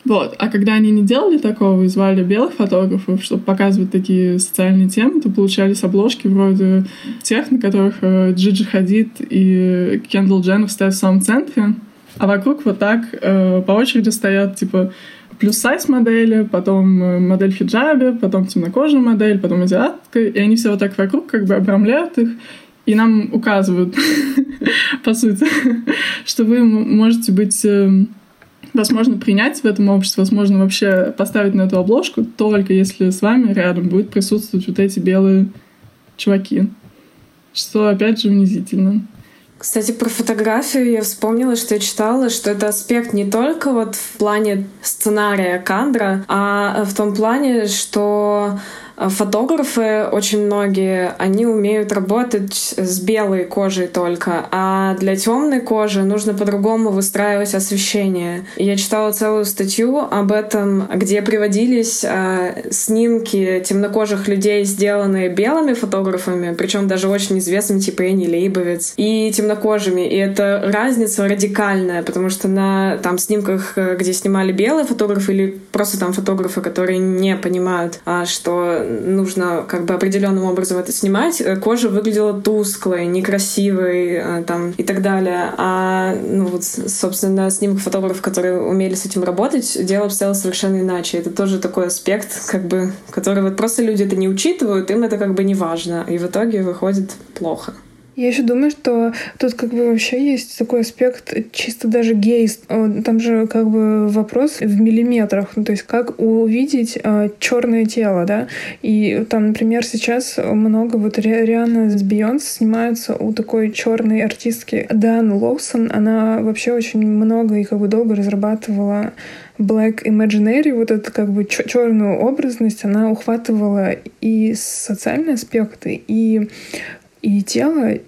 Вот. А когда они не делали такого и звали белых фотографов, чтобы показывать такие социальные темы, то получались обложки вроде тех, на которых э, Джиджи Хадид и Кендалл Дженнер стоят в самом центре, а вокруг вот так э, по очереди стоят, типа, плюс-сайз модели, потом э, модель в хиджабе, потом темнокожая модель, потом азиатка, и они все вот так вокруг как бы обрамляют их, и нам указывают, <laughs> по сути, <laughs> что вы можете быть возможно принять в этом обществе, возможно вообще поставить на эту обложку, только если с вами рядом будет присутствовать вот эти белые чуваки. Что, опять же, унизительно. Кстати, про фотографию я вспомнила, что я читала, что это аспект не только вот в плане сценария кадра, а в том плане, что фотографы, очень многие, они умеют работать с белой кожей только, а для темной кожи нужно по-другому выстраивать освещение. Я читала целую статью об этом, где приводились э, снимки темнокожих людей, сделанные белыми фотографами, причем даже очень известными, типа Энни Лейбовец, и темнокожими. И это разница радикальная, потому что на там снимках, э, где снимали белые фотографы или просто там фотографы, которые не понимают, а, что нужно как бы определенным образом это снимать, э, кожа выглядела тусклой, некрасивой э, там и так далее. А, ну вот, собственно, снимок фотографов, которые умели с этим работать, дело обстояло совершенно иначе. Это тоже такой аспект, как бы, который вот просто люди это не учитывают, им это как бы не важно. И в итоге выходит плохо. Я еще думаю, что тут как бы вообще есть такой аспект чисто даже гейст. Там же как бы вопрос в миллиметрах, ну, то есть как увидеть э, черное тело, да. И там, например, сейчас много вот Риана с Бейонс снимаются у такой черной артистки Дан Лоусон. Она вообще очень много и как бы долго разрабатывала Black Imaginary, вот эту как бы черную образность, она ухватывала и социальные аспекты, и и тело,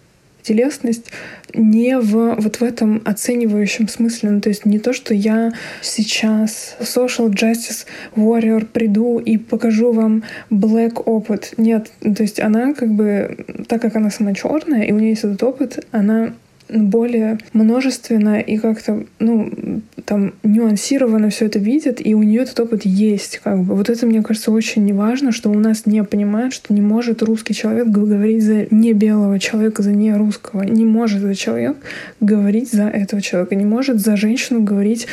телесность не в вот в этом оценивающем смысле. Ну, то есть не то, что я сейчас social justice warrior приду и покажу вам black опыт. Нет, то есть она как бы, так как она сама черная, и у нее есть этот опыт, она более множественно и как-то, ну, там, нюансированно все это видит, и у нее этот опыт есть, как бы. Вот это, мне кажется, очень важно, что у нас не понимают, что не может русский человек говорить за не белого человека, за не русского. Не может этот человек говорить за этого человека, не может за женщину говорить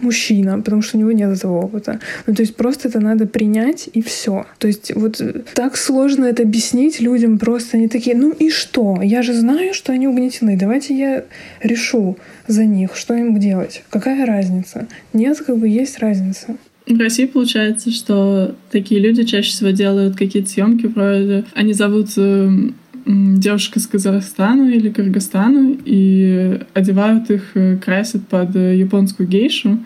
мужчина, потому что у него нет этого опыта. Ну, то есть просто это надо принять, и все. То есть вот так сложно это объяснить людям, просто они такие, ну и что? Я же знаю, что они угнетены, давайте давайте я решу за них, что им делать. Какая разница? Нет, как бы есть разница. В России получается, что такие люди чаще всего делают какие-то съемки вроде... Они зовут девушек из Казахстана или Кыргызстана и одевают их, э, красят под э, японскую гейшу.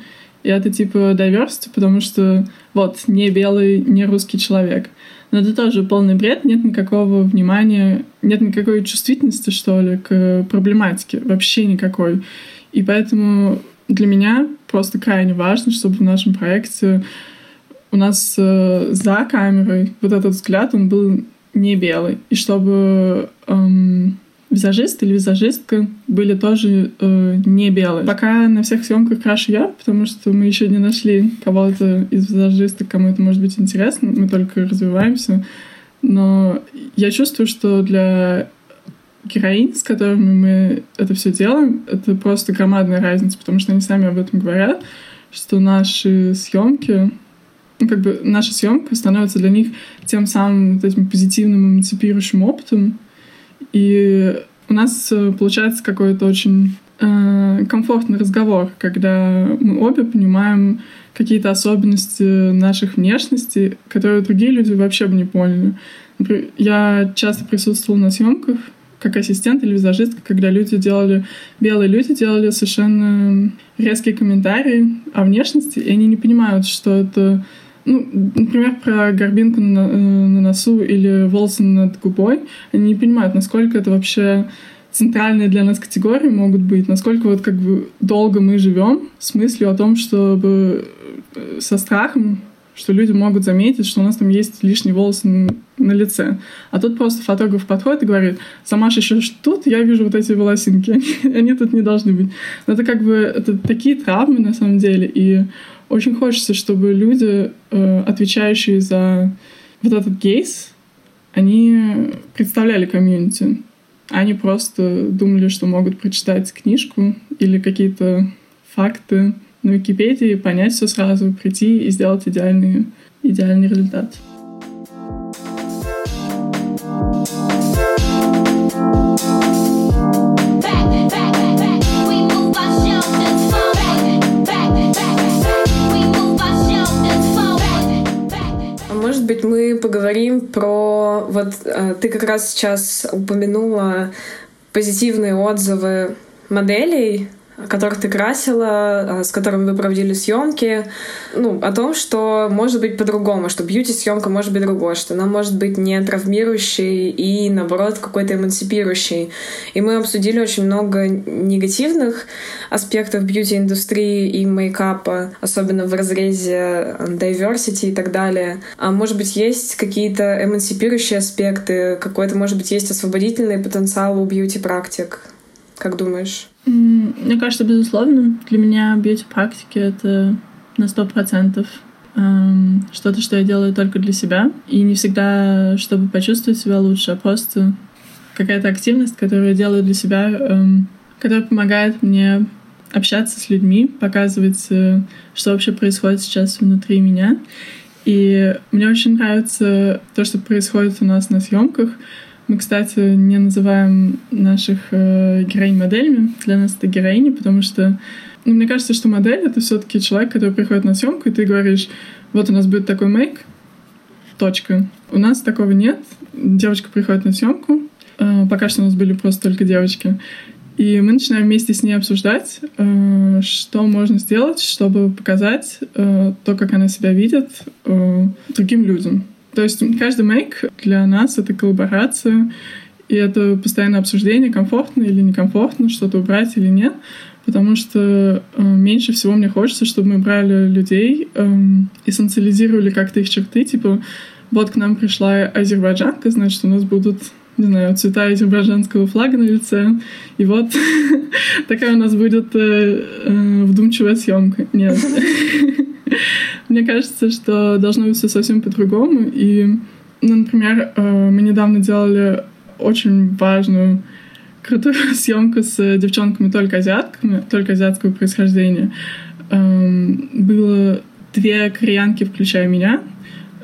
И это типа diversity, потому что вот, не белый, не русский человек. Но это тоже полный бред, нет никакого внимания, нет никакой чувствительности, что ли, к проблематике, вообще никакой. И поэтому для меня просто крайне важно, чтобы в нашем проекте у нас э, за камерой вот этот взгляд, он был не белый. И чтобы эм, визажист или визажистка были тоже э, не белые. Пока на всех съемках крашу я, потому что мы еще не нашли кого-то из визажисток, кому это может быть интересно. Мы только развиваемся. Но я чувствую, что для героинь, с которыми мы это все делаем, это просто громадная разница, потому что они сами об этом говорят, что наши съемки, ну, как бы наша съемка становится для них тем самым вот этим позитивным эмансипирующим опытом. И у нас э, получается какой-то очень э, комфортный разговор, когда мы обе понимаем какие-то особенности наших внешностей, которые другие люди вообще бы не поняли. Я часто присутствовала на съемках, как ассистент или визажистка, когда люди делали, белые люди делали совершенно резкие комментарии о внешности, и они не понимают, что это ну, например, про горбинку на, э, на носу или волосы над губой, они не понимают, насколько это вообще центральные для нас категории могут быть, насколько вот как бы долго мы живем с мыслью о том, чтобы э, со страхом что люди могут заметить, что у нас там есть лишние волосы на, лице. А тут просто фотограф подходит и говорит, сама еще тут я вижу вот эти волосинки, они, <laughs> они тут не должны быть. Но это как бы это такие травмы на самом деле, и очень хочется, чтобы люди, э, отвечающие за вот этот гейс, они представляли комьюнити. Они просто думали, что могут прочитать книжку или какие-то факты, на Википедии, понять все сразу, прийти и сделать идеальный, идеальный результат. А может быть, мы поговорим про... Вот э, ты как раз сейчас упомянула позитивные отзывы моделей которых ты красила, а, с которыми вы проводили съемки, ну, о том, что может быть по-другому, что бьюти-съемка может быть другой, что она может быть не травмирующей и, наоборот, какой-то эмансипирующей. И мы обсудили очень много негативных аспектов бьюти-индустрии и мейкапа, особенно в разрезе diversity и так далее. А может быть, есть какие-то эмансипирующие аспекты, какой-то, может быть, есть освободительный потенциал у бьюти-практик? Как думаешь? Мне кажется, безусловно, для меня бьюти-практики — это на сто процентов эм, что-то, что я делаю только для себя. И не всегда, чтобы почувствовать себя лучше, а просто какая-то активность, которую я делаю для себя, эм, которая помогает мне общаться с людьми, показывать, э, что вообще происходит сейчас внутри меня. И мне очень нравится то, что происходит у нас на съемках — мы, кстати, не называем наших э, героинь моделями. Для нас это героини, потому что ну, мне кажется, что модель — это все таки человек, который приходит на съемку, и ты говоришь, вот у нас будет такой мейк, точка. У нас такого нет. Девочка приходит на съемку. Э, пока что у нас были просто только девочки. И мы начинаем вместе с ней обсуждать, э, что можно сделать, чтобы показать то, как она себя видит другим людям. То есть каждый мейк для нас — это коллаборация, и это постоянное обсуждение, комфортно или некомфортно, что-то убрать или нет. Потому что э, меньше всего мне хочется, чтобы мы брали людей э, и социализировали как-то их черты. Типа, вот к нам пришла азербайджанка, значит, у нас будут не знаю, цвета азербайджанского флага на лице, и вот <laughs> такая у нас будет э, э, вдумчивая съемка. Нет. <laughs> Мне кажется, что должно быть все совсем по-другому. И, ну, например, э, мы недавно делали очень важную крутую <laughs> съемку с девчонками только азиатками, только азиатского происхождения. Эм, было две кореянки, включая меня,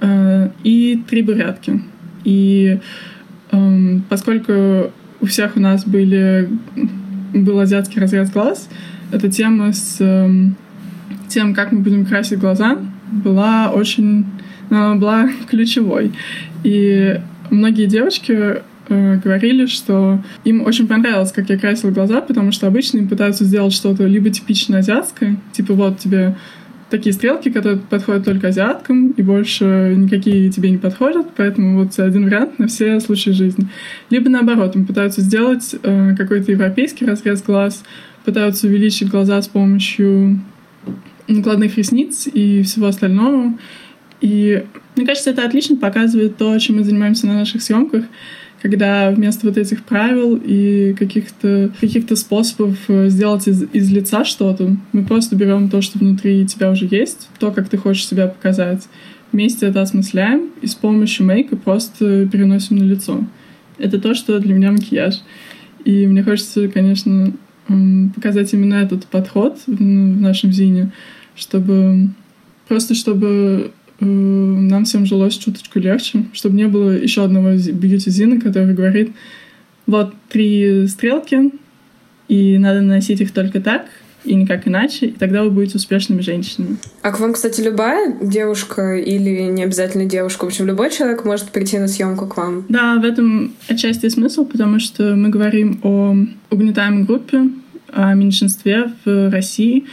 э, и три бурятки. И эм, поскольку у всех у нас были, был азиатский разрез глаз, эта тема с эм, тем, как мы будем красить глаза, была очень она была <laughs> ключевой. И многие девочки э, говорили, что им очень понравилось, как я красила глаза, потому что обычно им пытаются сделать что-то либо типично азиатское, типа вот тебе такие стрелки, которые подходят только азиаткам, и больше никакие тебе не подходят, поэтому вот один вариант на все случаи жизни. Либо наоборот, им пытаются сделать э, какой-то европейский разрез глаз, пытаются увеличить глаза с помощью накладных ресниц и всего остального. И мне кажется, это отлично показывает то, чем мы занимаемся на наших съемках, когда вместо вот этих правил и каких-то каких способов э, сделать из, из лица что-то, мы просто берем то, что внутри тебя уже есть, то, как ты хочешь себя показать, вместе это осмысляем и с помощью мейка просто переносим на лицо. Это то, что для меня макияж. И мне хочется, конечно, показать именно этот подход в нашем зине, чтобы просто чтобы Э, нам всем жилось чуточку легче, чтобы не было еще одного бьюти-зина, который говорит, вот три стрелки, и надо наносить их только так, и никак иначе, и тогда вы будете успешными женщинами. А к вам, кстати, любая девушка или не обязательно девушка, в общем, любой человек может прийти на съемку к вам? Да, в этом отчасти смысл, потому что мы говорим о угнетаемой группе, о меньшинстве в России,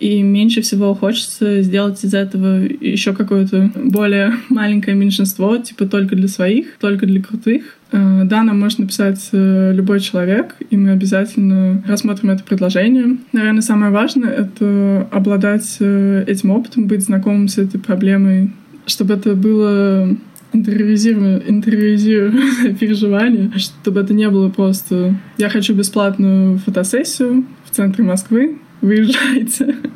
и меньше всего хочется сделать из этого еще какое-то более маленькое меньшинство, типа только для своих, только для крутых. Э, да, нам может написать э, любой человек, и мы обязательно рассмотрим это предложение. Наверное, самое важное — это обладать э, этим опытом, быть знакомым с этой проблемой, чтобы это было интериоризированное, интериоризированное <laughs> переживание, чтобы это не было просто «я хочу бесплатную фотосессию в центре Москвы», выезжайте. <laughs>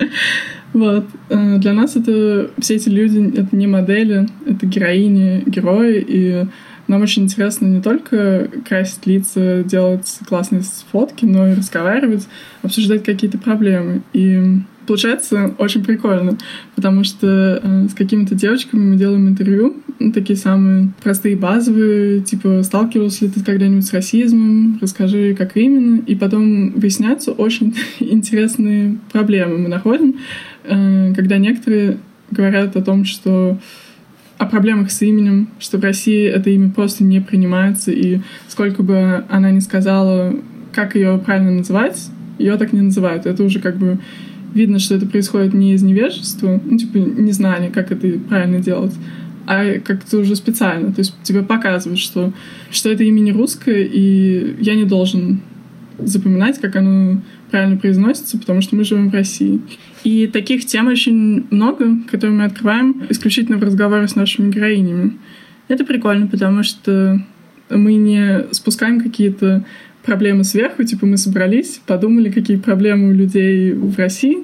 Вот. Э, для нас это все эти люди — это не модели, это героини, герои, и нам очень интересно не только красить лица, делать классные фотки, но и разговаривать, обсуждать какие-то проблемы. И получается очень прикольно, потому что э, с какими-то девочками мы делаем интервью, ну, такие самые простые, базовые, типа, сталкивался ли ты когда-нибудь с расизмом, расскажи, как именно, и потом выясняются очень <laughs> интересные проблемы мы находим, э, когда некоторые говорят о том, что о проблемах с именем, что в России это имя просто не принимается, и сколько бы она ни сказала, как ее правильно называть, ее так не называют. Это уже как бы видно, что это происходит не из невежества, ну, типа, незнания, как это правильно делать, а как-то уже специально. То есть тебе показывают, что, что это имя не русское, и я не должен запоминать, как оно правильно произносится, потому что мы живем в России. И таких тем очень много, которые мы открываем исключительно в разговоре с нашими героинями. Это прикольно, потому что мы не спускаем какие-то проблемы сверху, типа мы собрались, подумали, какие проблемы у людей в России,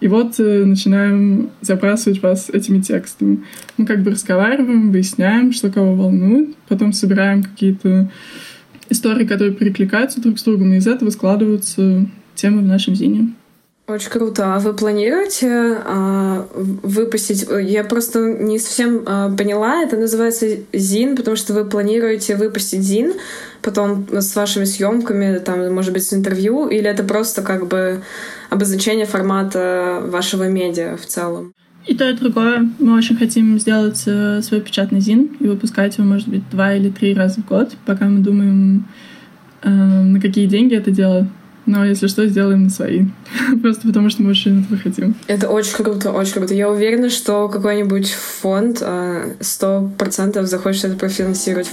и вот э, начинаем забрасывать вас этими текстами. Мы как бы разговариваем, выясняем, что кого волнует, потом собираем какие-то истории, которые перекликаются друг с другом, и из этого складываются темы в нашем зине. Очень круто. А вы планируете а, выпустить? Я просто не совсем а, поняла. Это называется ЗИН, потому что вы планируете выпустить ЗИН, потом с вашими съемками, там, может быть, с интервью, или это просто как бы обозначение формата вашего медиа в целом? И то, и другое. Мы очень хотим сделать э, свой печатный ЗИН и выпускать его, может быть, два или три раза в год, пока мы думаем, э, на какие деньги это делать. Но если что, сделаем свои. <laughs> Просто потому что мы очень этого хотим. Это очень круто, очень круто. Я уверена, что какой-нибудь фонд э, сто процентов захочет это профинансировать.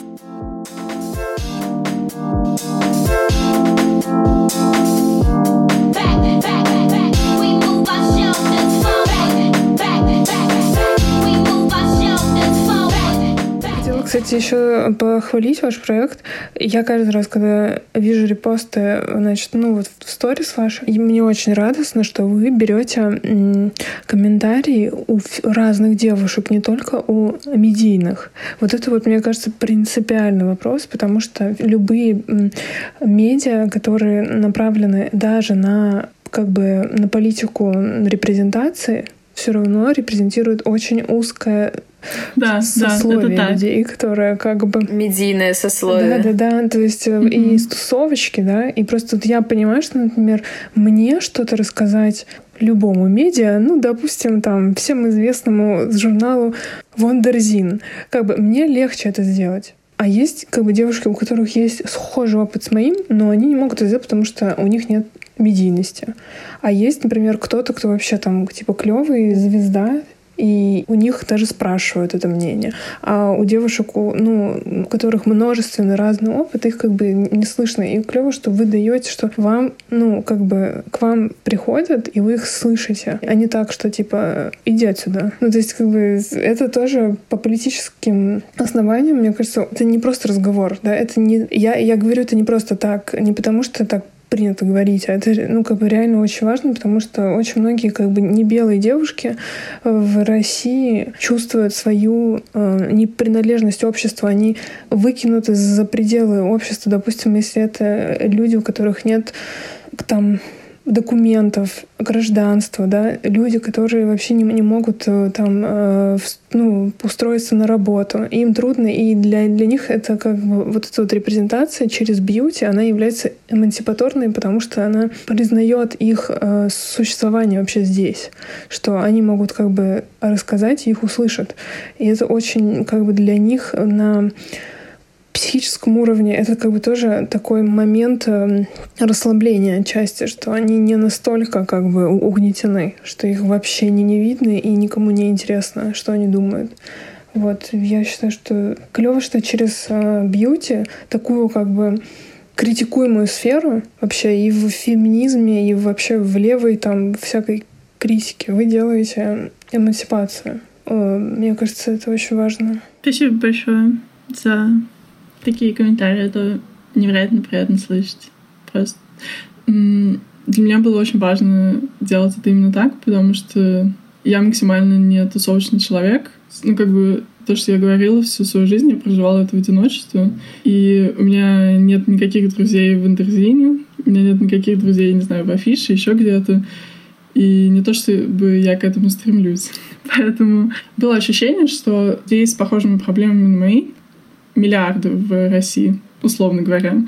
Кстати, еще похвалить ваш проект. Я каждый раз, когда вижу репосты, значит, ну вот в сторис ваши, и мне очень радостно, что вы берете комментарии у разных девушек, не только у медийных. Вот это вот, мне кажется, принципиальный вопрос, потому что любые медиа, которые направлены даже на как бы на политику репрезентации, все равно репрезентируют очень узкое да, сословие да, людей, которые как бы... Медийное сословие. Да-да-да, то есть mm-hmm. и из тусовочки, да, и просто вот я понимаю, что, например, мне что-то рассказать любому медиа, ну, допустим, там, всем известному журналу Вондерзин, как бы мне легче это сделать. А есть как бы девушки, у которых есть схожий опыт с моим, но они не могут это сделать, потому что у них нет медийности. А есть, например, кто-то, кто вообще там типа клевый, звезда, и у них даже спрашивают это мнение. А у девушек, ну, у которых множественный разный опыт, их как бы не слышно. И клево, что вы даете, что вам, ну, как бы к вам приходят, и вы их слышите. А не так, что типа иди отсюда. Ну, то есть, как бы, это тоже по политическим основаниям, мне кажется, это не просто разговор, да, это не... Я, я говорю это не просто так, не потому что так принято говорить. А это, ну, как бы реально очень важно, потому что очень многие, как бы, не белые девушки в России чувствуют свою э, непринадлежность обществу. Они выкинуты за пределы общества. Допустим, если это люди, у которых нет там документов, гражданства, да, люди, которые вообще не, не могут э, там э, ну, устроиться на работу. Им трудно, и для, для них это как бы вот эта вот репрезентация через бьюти, она является эмансипаторной, потому что она признает их э, существование вообще здесь, что они могут как бы рассказать, их услышат. И это очень как бы для них на психическом уровне это как бы тоже такой момент эм, расслабления отчасти, что они не настолько как бы угнетены, что их вообще не, не видно и никому не интересно, что они думают. Вот, я считаю, что клево, что через э, бьюти такую как бы критикуемую сферу вообще и в феминизме, и вообще в левой там всякой критике вы делаете эмансипацию. Мне кажется, это очень важно. Спасибо большое за такие комментарии, это невероятно приятно слышать. Просто для меня было очень важно делать это именно так, потому что я максимально не тусовочный человек. Ну, как бы то, что я говорила всю свою жизнь, я проживала это в одиночестве. И у меня нет никаких друзей в интерзине, у меня нет никаких друзей, не знаю, в афише, еще где-то. И не то, чтобы я к этому стремлюсь. Поэтому было ощущение, что здесь с похожими проблемами на мои миллиарды в России, условно говоря.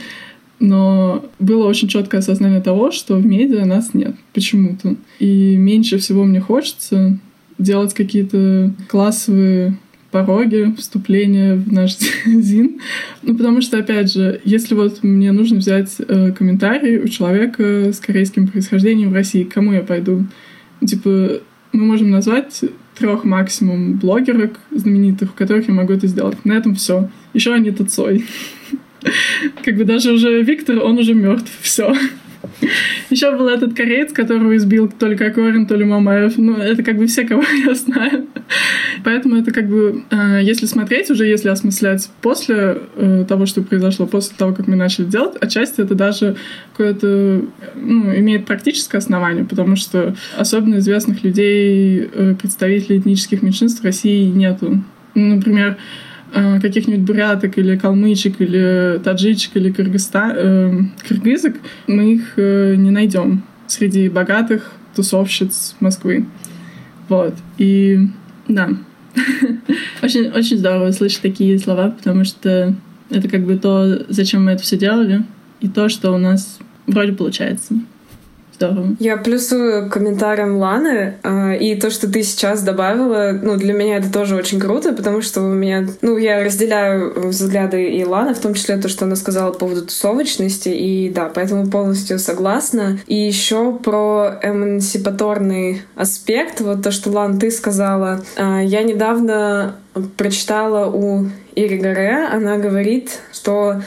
Но было очень четкое осознание того, что в медиа нас нет почему-то. И меньше всего мне хочется делать какие-то классовые пороги вступления в наш <laughs> ЗИН. Ну, потому что, опять же, если вот мне нужно взять э, комментарий у человека с корейским происхождением в России, к кому я пойду? Типа, мы можем назвать трех максимум блогерок знаменитых, у которых я могу это сделать. На этом все. Еще они Цой. <laughs> Как бы даже уже Виктор, он уже мертв. Все. Еще был этот кореец, которого избил то ли Кокорин, то ли Мамаев. Ну, это как бы все, кого <laughs> я знаю. Поэтому это как бы, э, если смотреть уже, если осмыслять после э, того, что произошло, после того, как мы начали делать, отчасти это даже какое-то, ну, имеет практическое основание, потому что особенно известных людей, э, представителей этнических меньшинств в России нету. Ну, например, каких-нибудь буряток или калмычек или таджичек или кыргызста, э, кыргызок, мы их э, не найдем среди богатых тусовщиц Москвы. Вот. И да. <laughs> очень, очень здорово слышать такие слова, потому что это как бы то, зачем мы это все делали, и то, что у нас вроде получается здорово. Я плюсую комментариям Ланы, э, и то, что ты сейчас добавила, ну, для меня это тоже очень круто, потому что у меня, ну, я разделяю взгляды и Ланы, в том числе то, что она сказала по поводу тусовочности, и да, поэтому полностью согласна. И еще про эмансипаторный аспект, вот то, что, Лан, ты сказала. Э, я недавно прочитала у Ири Горе, она говорит, что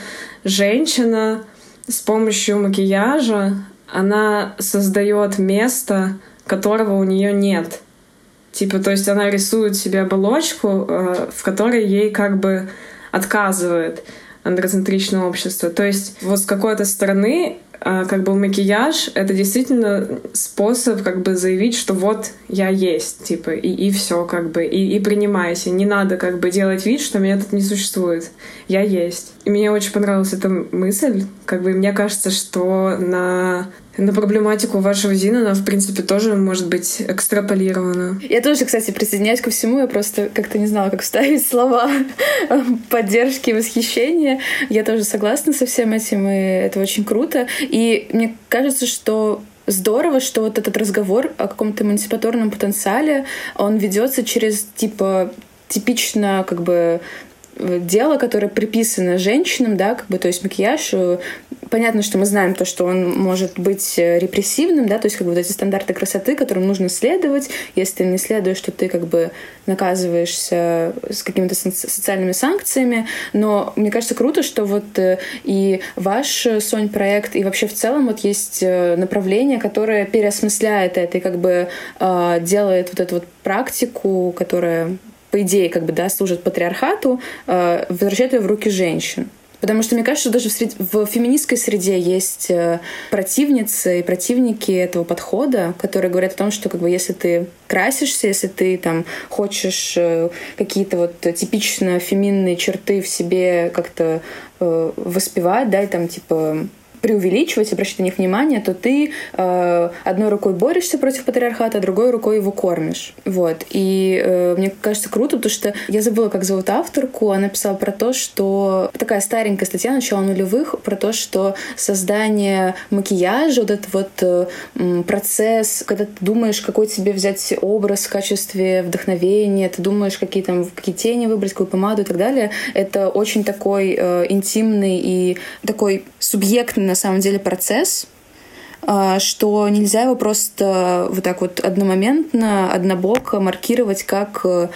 женщина с помощью макияжа она создает место, которого у нее нет. Типа, то есть она рисует себе оболочку, э, в которой ей как бы отказывает андроцентричное общество. То есть вот с какой-то стороны э, как бы макияж — это действительно способ как бы заявить, что вот я есть, типа, и, и все как бы, и, и принимайся. Не надо как бы делать вид, что меня тут не существует. Я есть. И мне очень понравилась эта мысль. Как бы мне кажется, что на на проблематику вашего Зина она, в принципе, тоже может быть экстраполирована. Я тоже, кстати, присоединяюсь ко всему. Я просто как-то не знала, как вставить слова <laughs> поддержки и восхищения. Я тоже согласна со всем этим, и это очень круто. И мне кажется, что здорово, что вот этот разговор о каком-то эмансипаторном потенциале, он ведется через, типа, типично как бы дело, которое приписано женщинам, да, как бы, то есть макияж, э, понятно, что мы знаем то, что он может быть э, репрессивным, да, то есть как бы вот эти стандарты красоты, которым нужно следовать, если ты не следуешь, то ты как бы наказываешься с какими-то социальными санкциями, но мне кажется круто, что вот э, и ваш, Сонь, проект, и вообще в целом вот есть направление, которое переосмысляет это и как бы делает вот эту вот практику, которая по идее, как бы, да, служит патриархату, э, возвращает ее в руки женщин. Потому что, мне кажется, даже в, сред... в феминистской среде есть э, противницы и противники этого подхода, которые говорят о том, что как бы, если ты красишься, если ты там хочешь э, какие-то вот типично феминные черты в себе как-то э, воспевать, да, и там типа преувеличивать, обращать на них внимание, то ты э, одной рукой борешься против патриархата, а другой рукой его кормишь. Вот. И э, мне кажется круто, потому что я забыла, как зовут авторку. Она писала про то, что такая старенькая статья начала нулевых про то, что создание макияжа, вот этот вот э, процесс, когда ты думаешь, какой тебе взять образ в качестве вдохновения, ты думаешь, какие там какие тени выбрать, какую помаду и так далее, это очень такой э, интимный и такой субъектный на самом деле процесс, а, что нельзя его просто вот так вот одномоментно, однобоко маркировать как э,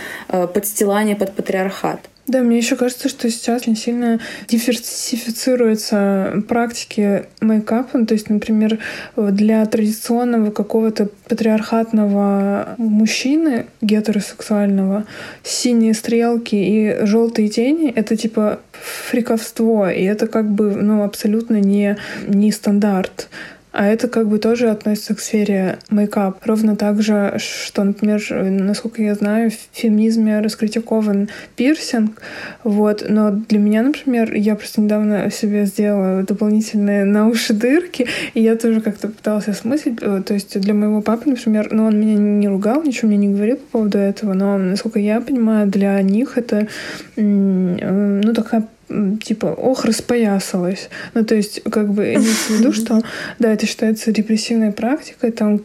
подстилание под патриархат. Да, мне еще кажется, что сейчас очень сильно диверсифицируются практики мейкапа. То есть, например, для традиционного какого-то патриархатного мужчины, гетеросексуального, синие стрелки и желтые тени — это типа фриковство, и это как бы ну, абсолютно не, не стандарт. А это как бы тоже относится к сфере мейкап. Ровно так же, что, например, насколько я знаю, в феминизме раскритикован пирсинг. Вот. Но для меня, например, я просто недавно себе сделала дополнительные на уши дырки, и я тоже как-то пыталась осмыслить. Э, то есть для моего папы, например, ну, он меня не ругал, ничего мне не говорил по поводу этого, но, насколько я понимаю, для них это, э, ну, такая типа, ох, распоясалась. Ну, то есть, как бы, имеется в виду, что, да, это считается репрессивной практикой, там,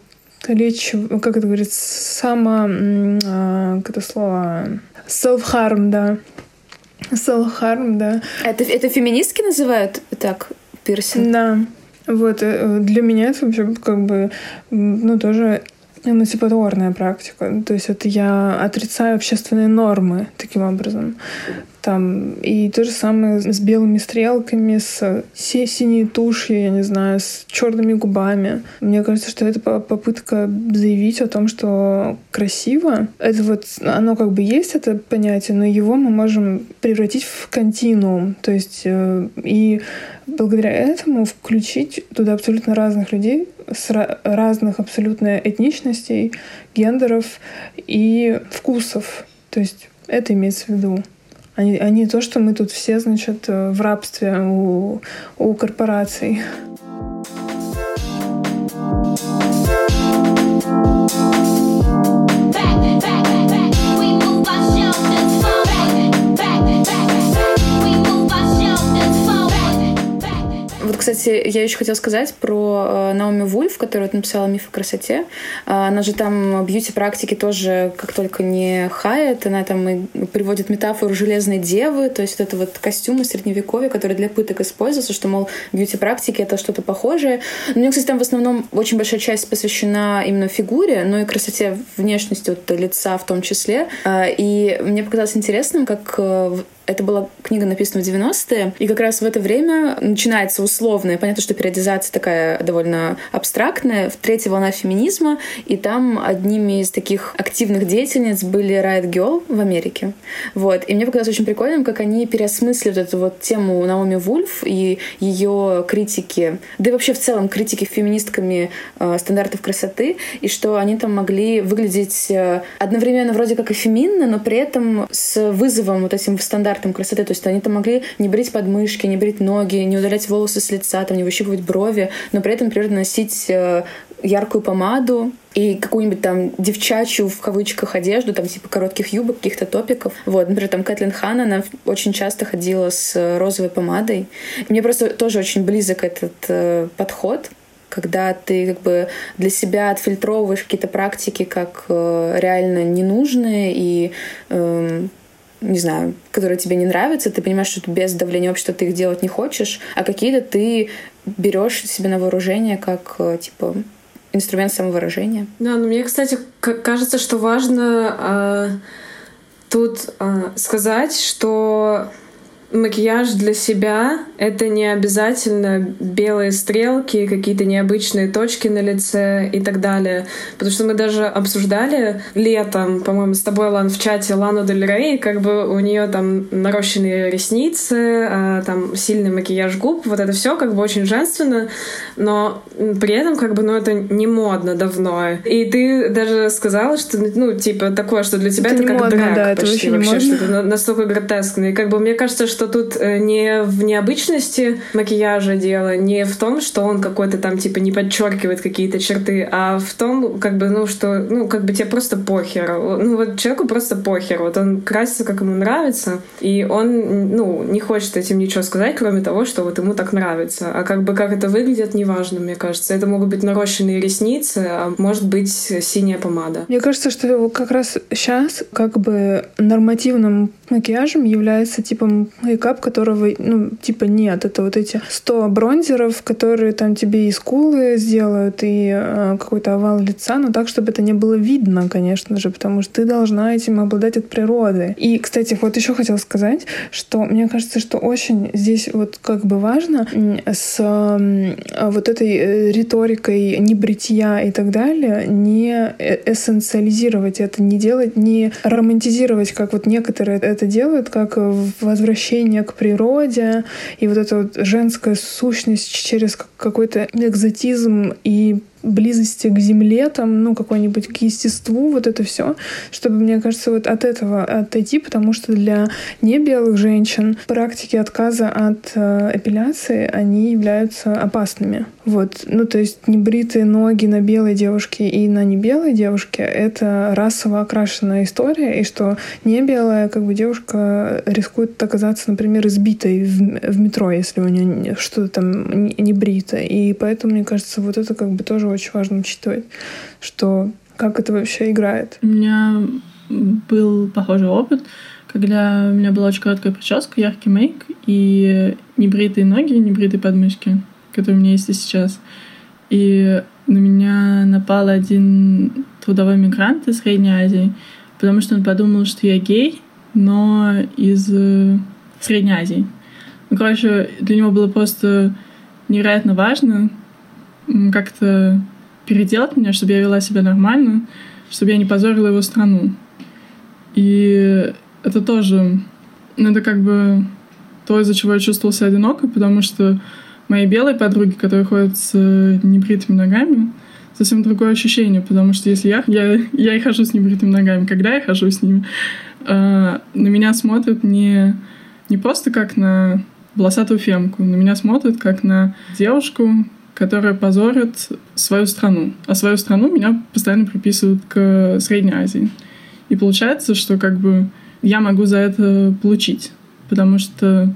лечь, как это говорится, само, а, как это слово, self-harm, да. Self-harm, да. Это, это феминистки называют так пирсинг? Да. Вот, э, для меня это вообще как бы, ну, тоже эмансипаторная практика. То есть это я отрицаю общественные нормы таким образом. Там, и то же самое с белыми стрелками, с синей тушью, я не знаю, с черными губами. Мне кажется, что это попытка заявить о том, что красиво. Это вот, оно как бы есть, это понятие, но его мы можем превратить в континуум. То есть э, и благодаря этому включить туда абсолютно разных людей с разных абсолютно этничностей, гендеров и вкусов. То есть это имеется в виду а не, а не то, что мы тут все, значит, э, в рабстве у, у корпораций. Кстати, я еще хотела сказать про э, Наоми Вульф, которая вот написала «Миф о красоте». А, она же там бьюти-практики тоже как только не хает. Она там и приводит метафору железной девы, то есть вот это вот костюмы средневековья, которые для пыток используются, что, мол, бьюти-практики — это что-то похожее. Но меня, кстати, там в основном очень большая часть посвящена именно фигуре, но и красоте внешности вот, лица в том числе. А, и мне показалось интересным, как э, это была книга, написана в 90-е, и как раз в это время начинается условная, понятно, что периодизация такая довольно абстрактная, третья волна феминизма, и там одними из таких активных деятельниц были Riot Girl в Америке. Вот. И мне показалось очень прикольным, как они переосмыслили вот эту вот тему Наоми Вульф и ее критики, да и вообще в целом критики феминистками э, стандартов красоты, и что они там могли выглядеть э, одновременно вроде как и феминно, но при этом с вызовом вот этим в стандарт стандартам красоты. То есть они там могли не брить подмышки, не брить ноги, не удалять волосы с лица, там, не выщипывать брови, но при этом, например, носить э, яркую помаду и какую-нибудь там девчачью в кавычках одежду, там типа коротких юбок, каких-то топиков. Вот, например, там Кэтлин Хан, она очень часто ходила с розовой помадой. И мне просто тоже очень близок этот э, подход, когда ты как бы для себя отфильтровываешь какие-то практики как э, реально ненужные и э, не знаю, которые тебе не нравятся, ты понимаешь, что без давления общества ты их делать не хочешь, а какие-то ты берешь себе на вооружение как э, типа инструмент самовыражения. Да, но мне, кстати, кажется, что важно э, тут э, сказать, что макияж для себя — это не обязательно белые стрелки, какие-то необычные точки на лице и так далее. Потому что мы даже обсуждали летом, по-моему, с тобой, Лан, в чате Лану Дель Рей, как бы у нее там нарощенные ресницы, а, там сильный макияж губ, вот это все как бы очень женственно, но при этом как бы, ну, это не модно давно. И ты даже сказала, что, ну, типа, такое, что для тебя это, это как модно, драк да, почти это вообще, что-то настолько гротескное. И как бы мне кажется, что что тут э, не в необычности макияжа дело, не в том, что он какой-то там типа не подчеркивает какие-то черты, а в том, как бы, ну, что, ну, как бы тебе просто похер. Ну, вот человеку просто похер. Вот он красится, как ему нравится, и он, ну, не хочет этим ничего сказать, кроме того, что вот ему так нравится. А как бы как это выглядит, неважно, мне кажется. Это могут быть нарощенные ресницы, а может быть синяя помада. Мне кажется, что как раз сейчас как бы нормативным макияжем является типа мейкап, которого, ну, типа нет. Это вот эти 100 бронзеров, которые там тебе и скулы сделают, и э, какой-то овал лица, но так, чтобы это не было видно, конечно же, потому что ты должна этим обладать от природы. И, кстати, вот еще хотела сказать, что мне кажется, что очень здесь вот как бы важно с э, вот этой э, риторикой небритья и так далее не э, эссенциализировать это, не делать, не романтизировать, как вот некоторые это делают, как возвращение возвращение к природе и вот эта вот женская сущность через какой-то экзотизм и близости к земле, там, ну, какой-нибудь к естеству, вот это все, чтобы, мне кажется, вот от этого отойти, потому что для небелых женщин практики отказа от э, эпиляции, они являются опасными. Вот, ну, то есть небритые ноги на белой девушке и на небелой девушке — это расово окрашенная история, и что небелая, как бы, девушка рискует оказаться, например, избитой в, в метро, если у нее что-то там не брито. И поэтому, мне кажется, вот это как бы тоже очень важно учитывать, что как это вообще играет. У меня был похожий опыт, когда у меня была очень короткая прическа, яркий мейк и небритые ноги, небритые подмышки, которые у меня есть и сейчас. И на меня напал один трудовой мигрант из Средней Азии, потому что он подумал, что я гей, но из э, Средней Азии. Ну, короче, для него было просто невероятно важно как-то переделать меня, чтобы я вела себя нормально, чтобы я не позорила его страну. И это тоже, ну, это как бы то, из-за чего я чувствовала себя одинокой, потому что мои белые подруги, которые ходят с небритыми ногами, совсем другое ощущение, потому что если я, я, я и хожу с небритыми ногами, когда я хожу с ними, э, на меня смотрят не, не просто как на волосатую фемку, на меня смотрят как на девушку, которая позорит свою страну. А свою страну меня постоянно приписывают к Средней Азии. И получается, что как бы я могу за это получить, потому что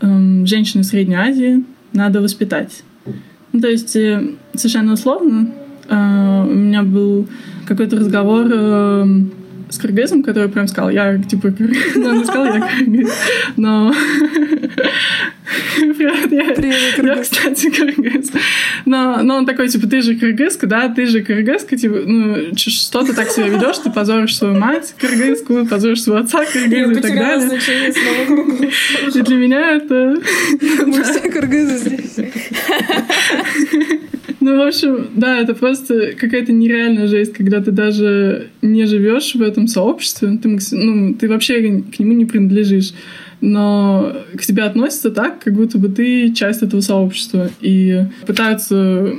эм, женщины Средней Азии надо воспитать. Ну, то есть э, совершенно условно э, у меня был какой-то разговор э, с кыргызом, который прям сказал, я типа, <laughs> ну, он сказал, я кыргыз, но <laughs> Привет, я, Привет, я, кстати, кыргыз. Но, но он такой, типа, ты же кыргызка, да, ты же кыргызка, типа, ну, что ты так себя ведешь, ты позоришь свою мать кыргызскую, позоришь своего отца кыргыза и так далее. И для меня это... Мы <laughs> все кыргызы здесь. Ну, в общем, да, это просто какая-то нереальная жесть, когда ты даже не живешь в этом сообществе, ты, ну, ты вообще к нему не принадлежишь но к тебе относятся так, как будто бы ты часть этого сообщества, и пытаются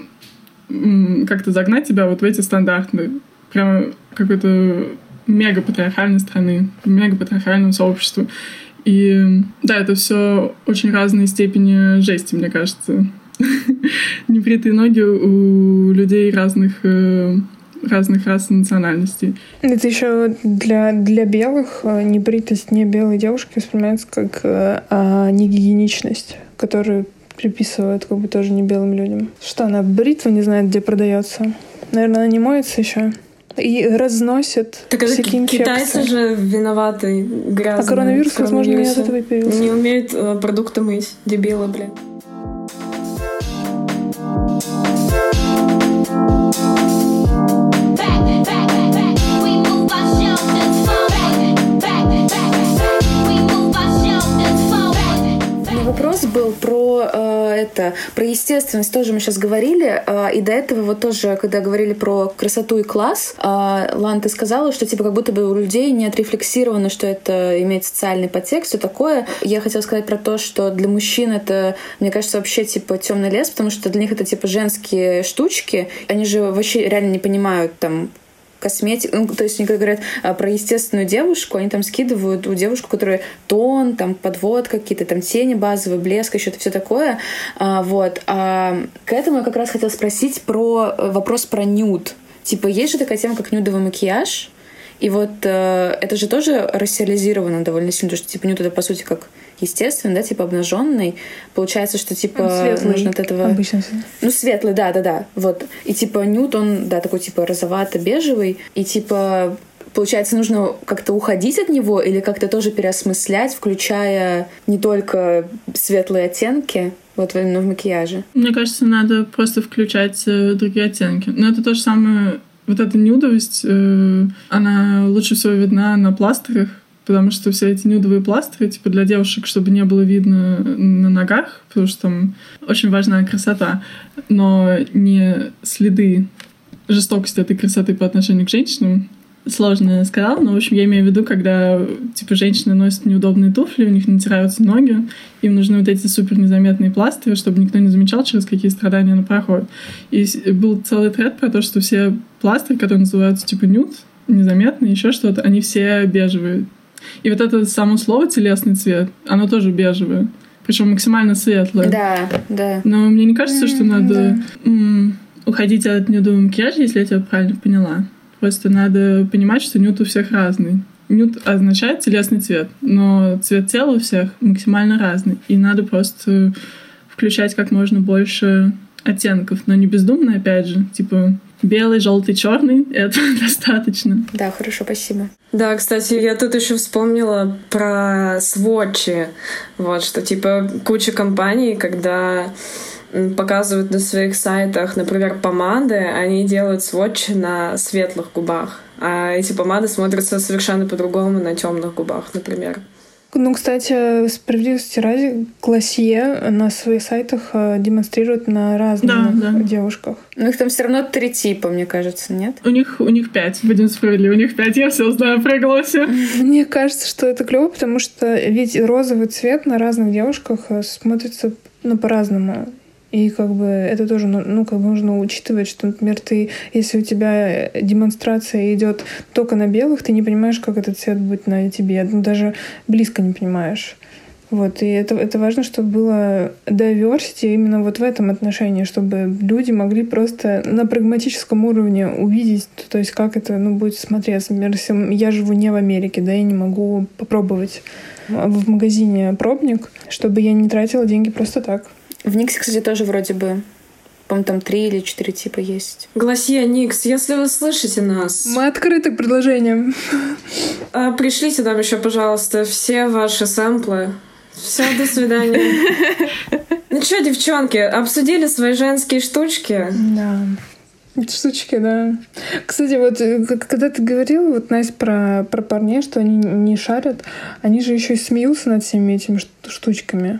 как-то загнать тебя вот в эти стандарты. Прямо какой-то мега патриархальной страны, мега патриархального сообщества. И да, это все очень разные степени жести, мне кажется. Небритые ноги у людей разных э, разных рас и национальностей. Это еще для, для белых э, небритость не белой девушки воспринимается как э, а, негигиеничность, которую приписывают как бы тоже не белым людям. Что она бритва не знает, где продается. Наверное, она не моется еще и разносят так это всякие инфекции. Китайцы же виноваты грязные. А коронавирус, возможно, не от этого и появился. Не умеют продукты мыть. Дебилы, блин. Вопрос был про э, это, про естественность тоже мы сейчас говорили, э, и до этого вот тоже, когда говорили про красоту и класс, э, Лан, ты сказала, что типа как будто бы у людей не отрефлексировано, что это имеет социальный подтекст, все такое. Я хотела сказать про то, что для мужчин это, мне кажется, вообще типа темный лес, потому что для них это типа женские штучки, они же вообще реально не понимают там косметика, ну, то есть, когда говорят а, про естественную девушку, они там скидывают у девушку, которая тон, там, подвод какие-то, там, тени базовые, блеск, еще это все такое, а, вот. А к этому я как раз хотела спросить про э, вопрос про нюд. Типа, есть же такая тема, как нюдовый макияж, и вот э, это же тоже рассиализировано довольно сильно, потому что типа нюд это по сути как естественно, да, типа обнаженный. Получается, что типа светлый, нужно от этого. Обычно. Ну, светлый, да, да, да. Вот. И типа нюд, он, да, такой типа розовато-бежевый. И типа Получается, нужно как-то уходить от него или как-то тоже переосмыслять, включая не только светлые оттенки, вот именно в макияже? Мне кажется, надо просто включать э, другие оттенки. Но это то же самое вот эта нюдовость, э, она лучше всего видна на пластырях, потому что все эти нюдовые пластыры, типа для девушек, чтобы не было видно на ногах, потому что там очень важна красота, но не следы жестокости этой красоты по отношению к женщинам, сложно сказал, но, в общем, я имею в виду, когда, типа, женщины носят неудобные туфли, у них натираются ноги, им нужны вот эти супер незаметные пластыри, чтобы никто не замечал, через какие страдания она проходит. И был целый тред про то, что все пластыри, которые называются, типа, нюд, незаметные, еще что-то, они все бежевые. И вот это само слово «телесный цвет», оно тоже бежевое. Причем максимально светлое. Да, да. Но мне не кажется, что надо да. уходить от нюдового макияжа, если я тебя правильно поняла. Просто надо понимать, что нюд у всех разный. Нюд означает телесный цвет, но цвет тела у всех максимально разный. И надо просто включать как можно больше оттенков, но не бездумно, опять же. Типа белый, желтый, черный — это <laughs> достаточно. Да, хорошо, спасибо. Да, кстати, я тут еще вспомнила про сводчи. Вот, что типа куча компаний, когда показывают на своих сайтах, например, помады, они делают сводчи на светлых губах, а эти помады смотрятся совершенно по-другому на темных губах, например. Ну, кстати, справедливости ради, Гласье на своих сайтах э, демонстрирует на разных да, да. девушках. Ну, их там все равно три типа, мне кажется, нет? У них, у них пять, будем справедливы, у них пять, я все знаю про Гласье. <laughs> Мне кажется, что это клево, потому что ведь розовый цвет на разных девушках э, смотрится ну, по-разному. И как бы это тоже, ну, ну, как бы нужно учитывать, что, например, ты, если у тебя демонстрация идет только на белых, ты не понимаешь, как этот цвет будет на тебе. Ну, даже близко не понимаешь. Вот, и это, это важно, чтобы было diversity именно вот в этом отношении, чтобы люди могли просто на прагматическом уровне увидеть, то есть как это ну, будет смотреться. Например, если я живу не в Америке, да, я не могу попробовать в магазине пробник, чтобы я не тратила деньги просто так. В Никсе, кстати, тоже вроде бы по-моему, там три или четыре типа есть. Гласья Никс, если вы слышите нас... Мы открыты к предложениям. А, пришлите нам еще, пожалуйста, все ваши сэмплы. Все, до свидания. <laughs> Ну что, девчонки, обсудили свои женские штучки? Да. Штучки, да. Кстати, вот э, когда ты говорил, вот, Настя, про, про парней, что они не шарят, они же еще и смеются над всеми этими штучками.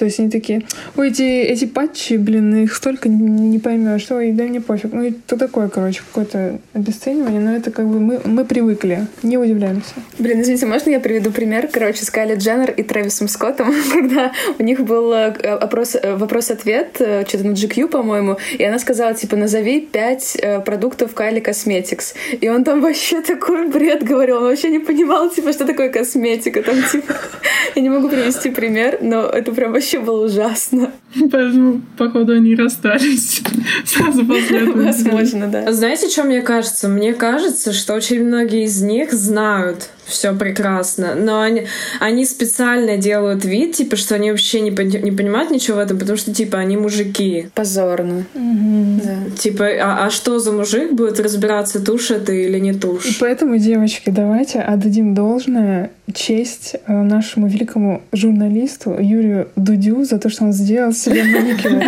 То есть они такие, ой, эти, эти патчи, блин, их столько не поймешь, ой, да мне пофиг. Ну, это такое, короче, какое-то обесценивание, но это как бы мы, мы привыкли, не удивляемся. Блин, извините, можно я приведу пример? Короче, с Кайли Дженнер и Трэвисом Скоттом, <laughs> когда у них был э, опрос, э, вопрос-ответ, э, что-то на GQ, по-моему, и она сказала, типа, назови пять продуктов Кайли Cosmetics. И он там <laughs> вообще такой бред говорил, он вообще не понимал, типа, что такое косметика. Там, типа, <laughs> я не могу привести пример, но это прям вообще было ужасно. Поэтому, походу, они расстались <laughs> сразу после этого. Возможно, да. Знаете, что мне кажется? Мне кажется, что очень многие из них знают, все прекрасно. Но они, они специально делают вид, типа, что они вообще не, не понимают ничего в этом, потому что, типа, они мужики. Позорно. Угу. Да. Типа, а, а что за мужик будет разбираться, тушь это или не тушь? И поэтому, девочки, давайте отдадим должное честь э, нашему великому журналисту Юрию Дудю за то, что он сделал себе маникюр.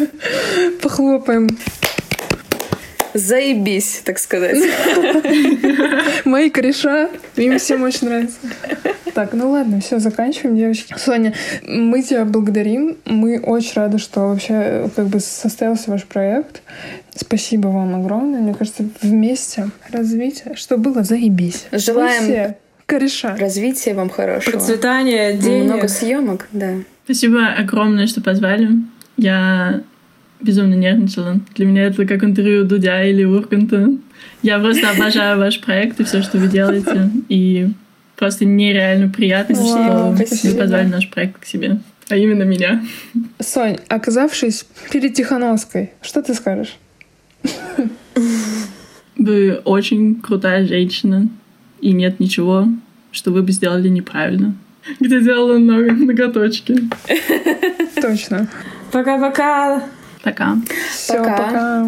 <laughs> Похлопаем. Заебись, так сказать. <laughs> Мои кореша, им всем очень нравится. Так, ну ладно, все, заканчиваем, девочки. Соня, мы тебя благодарим. Мы очень рады, что вообще как бы состоялся ваш проект. Спасибо вам огромное. Мне кажется, вместе развитие, что было, заебись. Желаем все кореша. развития вам хорошего. Процветания, денег. Много съемок, да. Спасибо огромное, что позвали. Я безумно нервничала. Для меня это как интервью Дудя или Урганта. Я просто обожаю ваш проект и все, что вы делаете. И просто нереально приятно, Вау, что спасибо. вы позвали наш проект к себе. А именно меня. Сонь, оказавшись перед Тихановской, что ты скажешь? Вы очень крутая женщина. И нет ничего, что вы бы сделали неправильно. Где делала ног- ноготочки. Точно. Пока-пока. Пока. Все, пока. пока.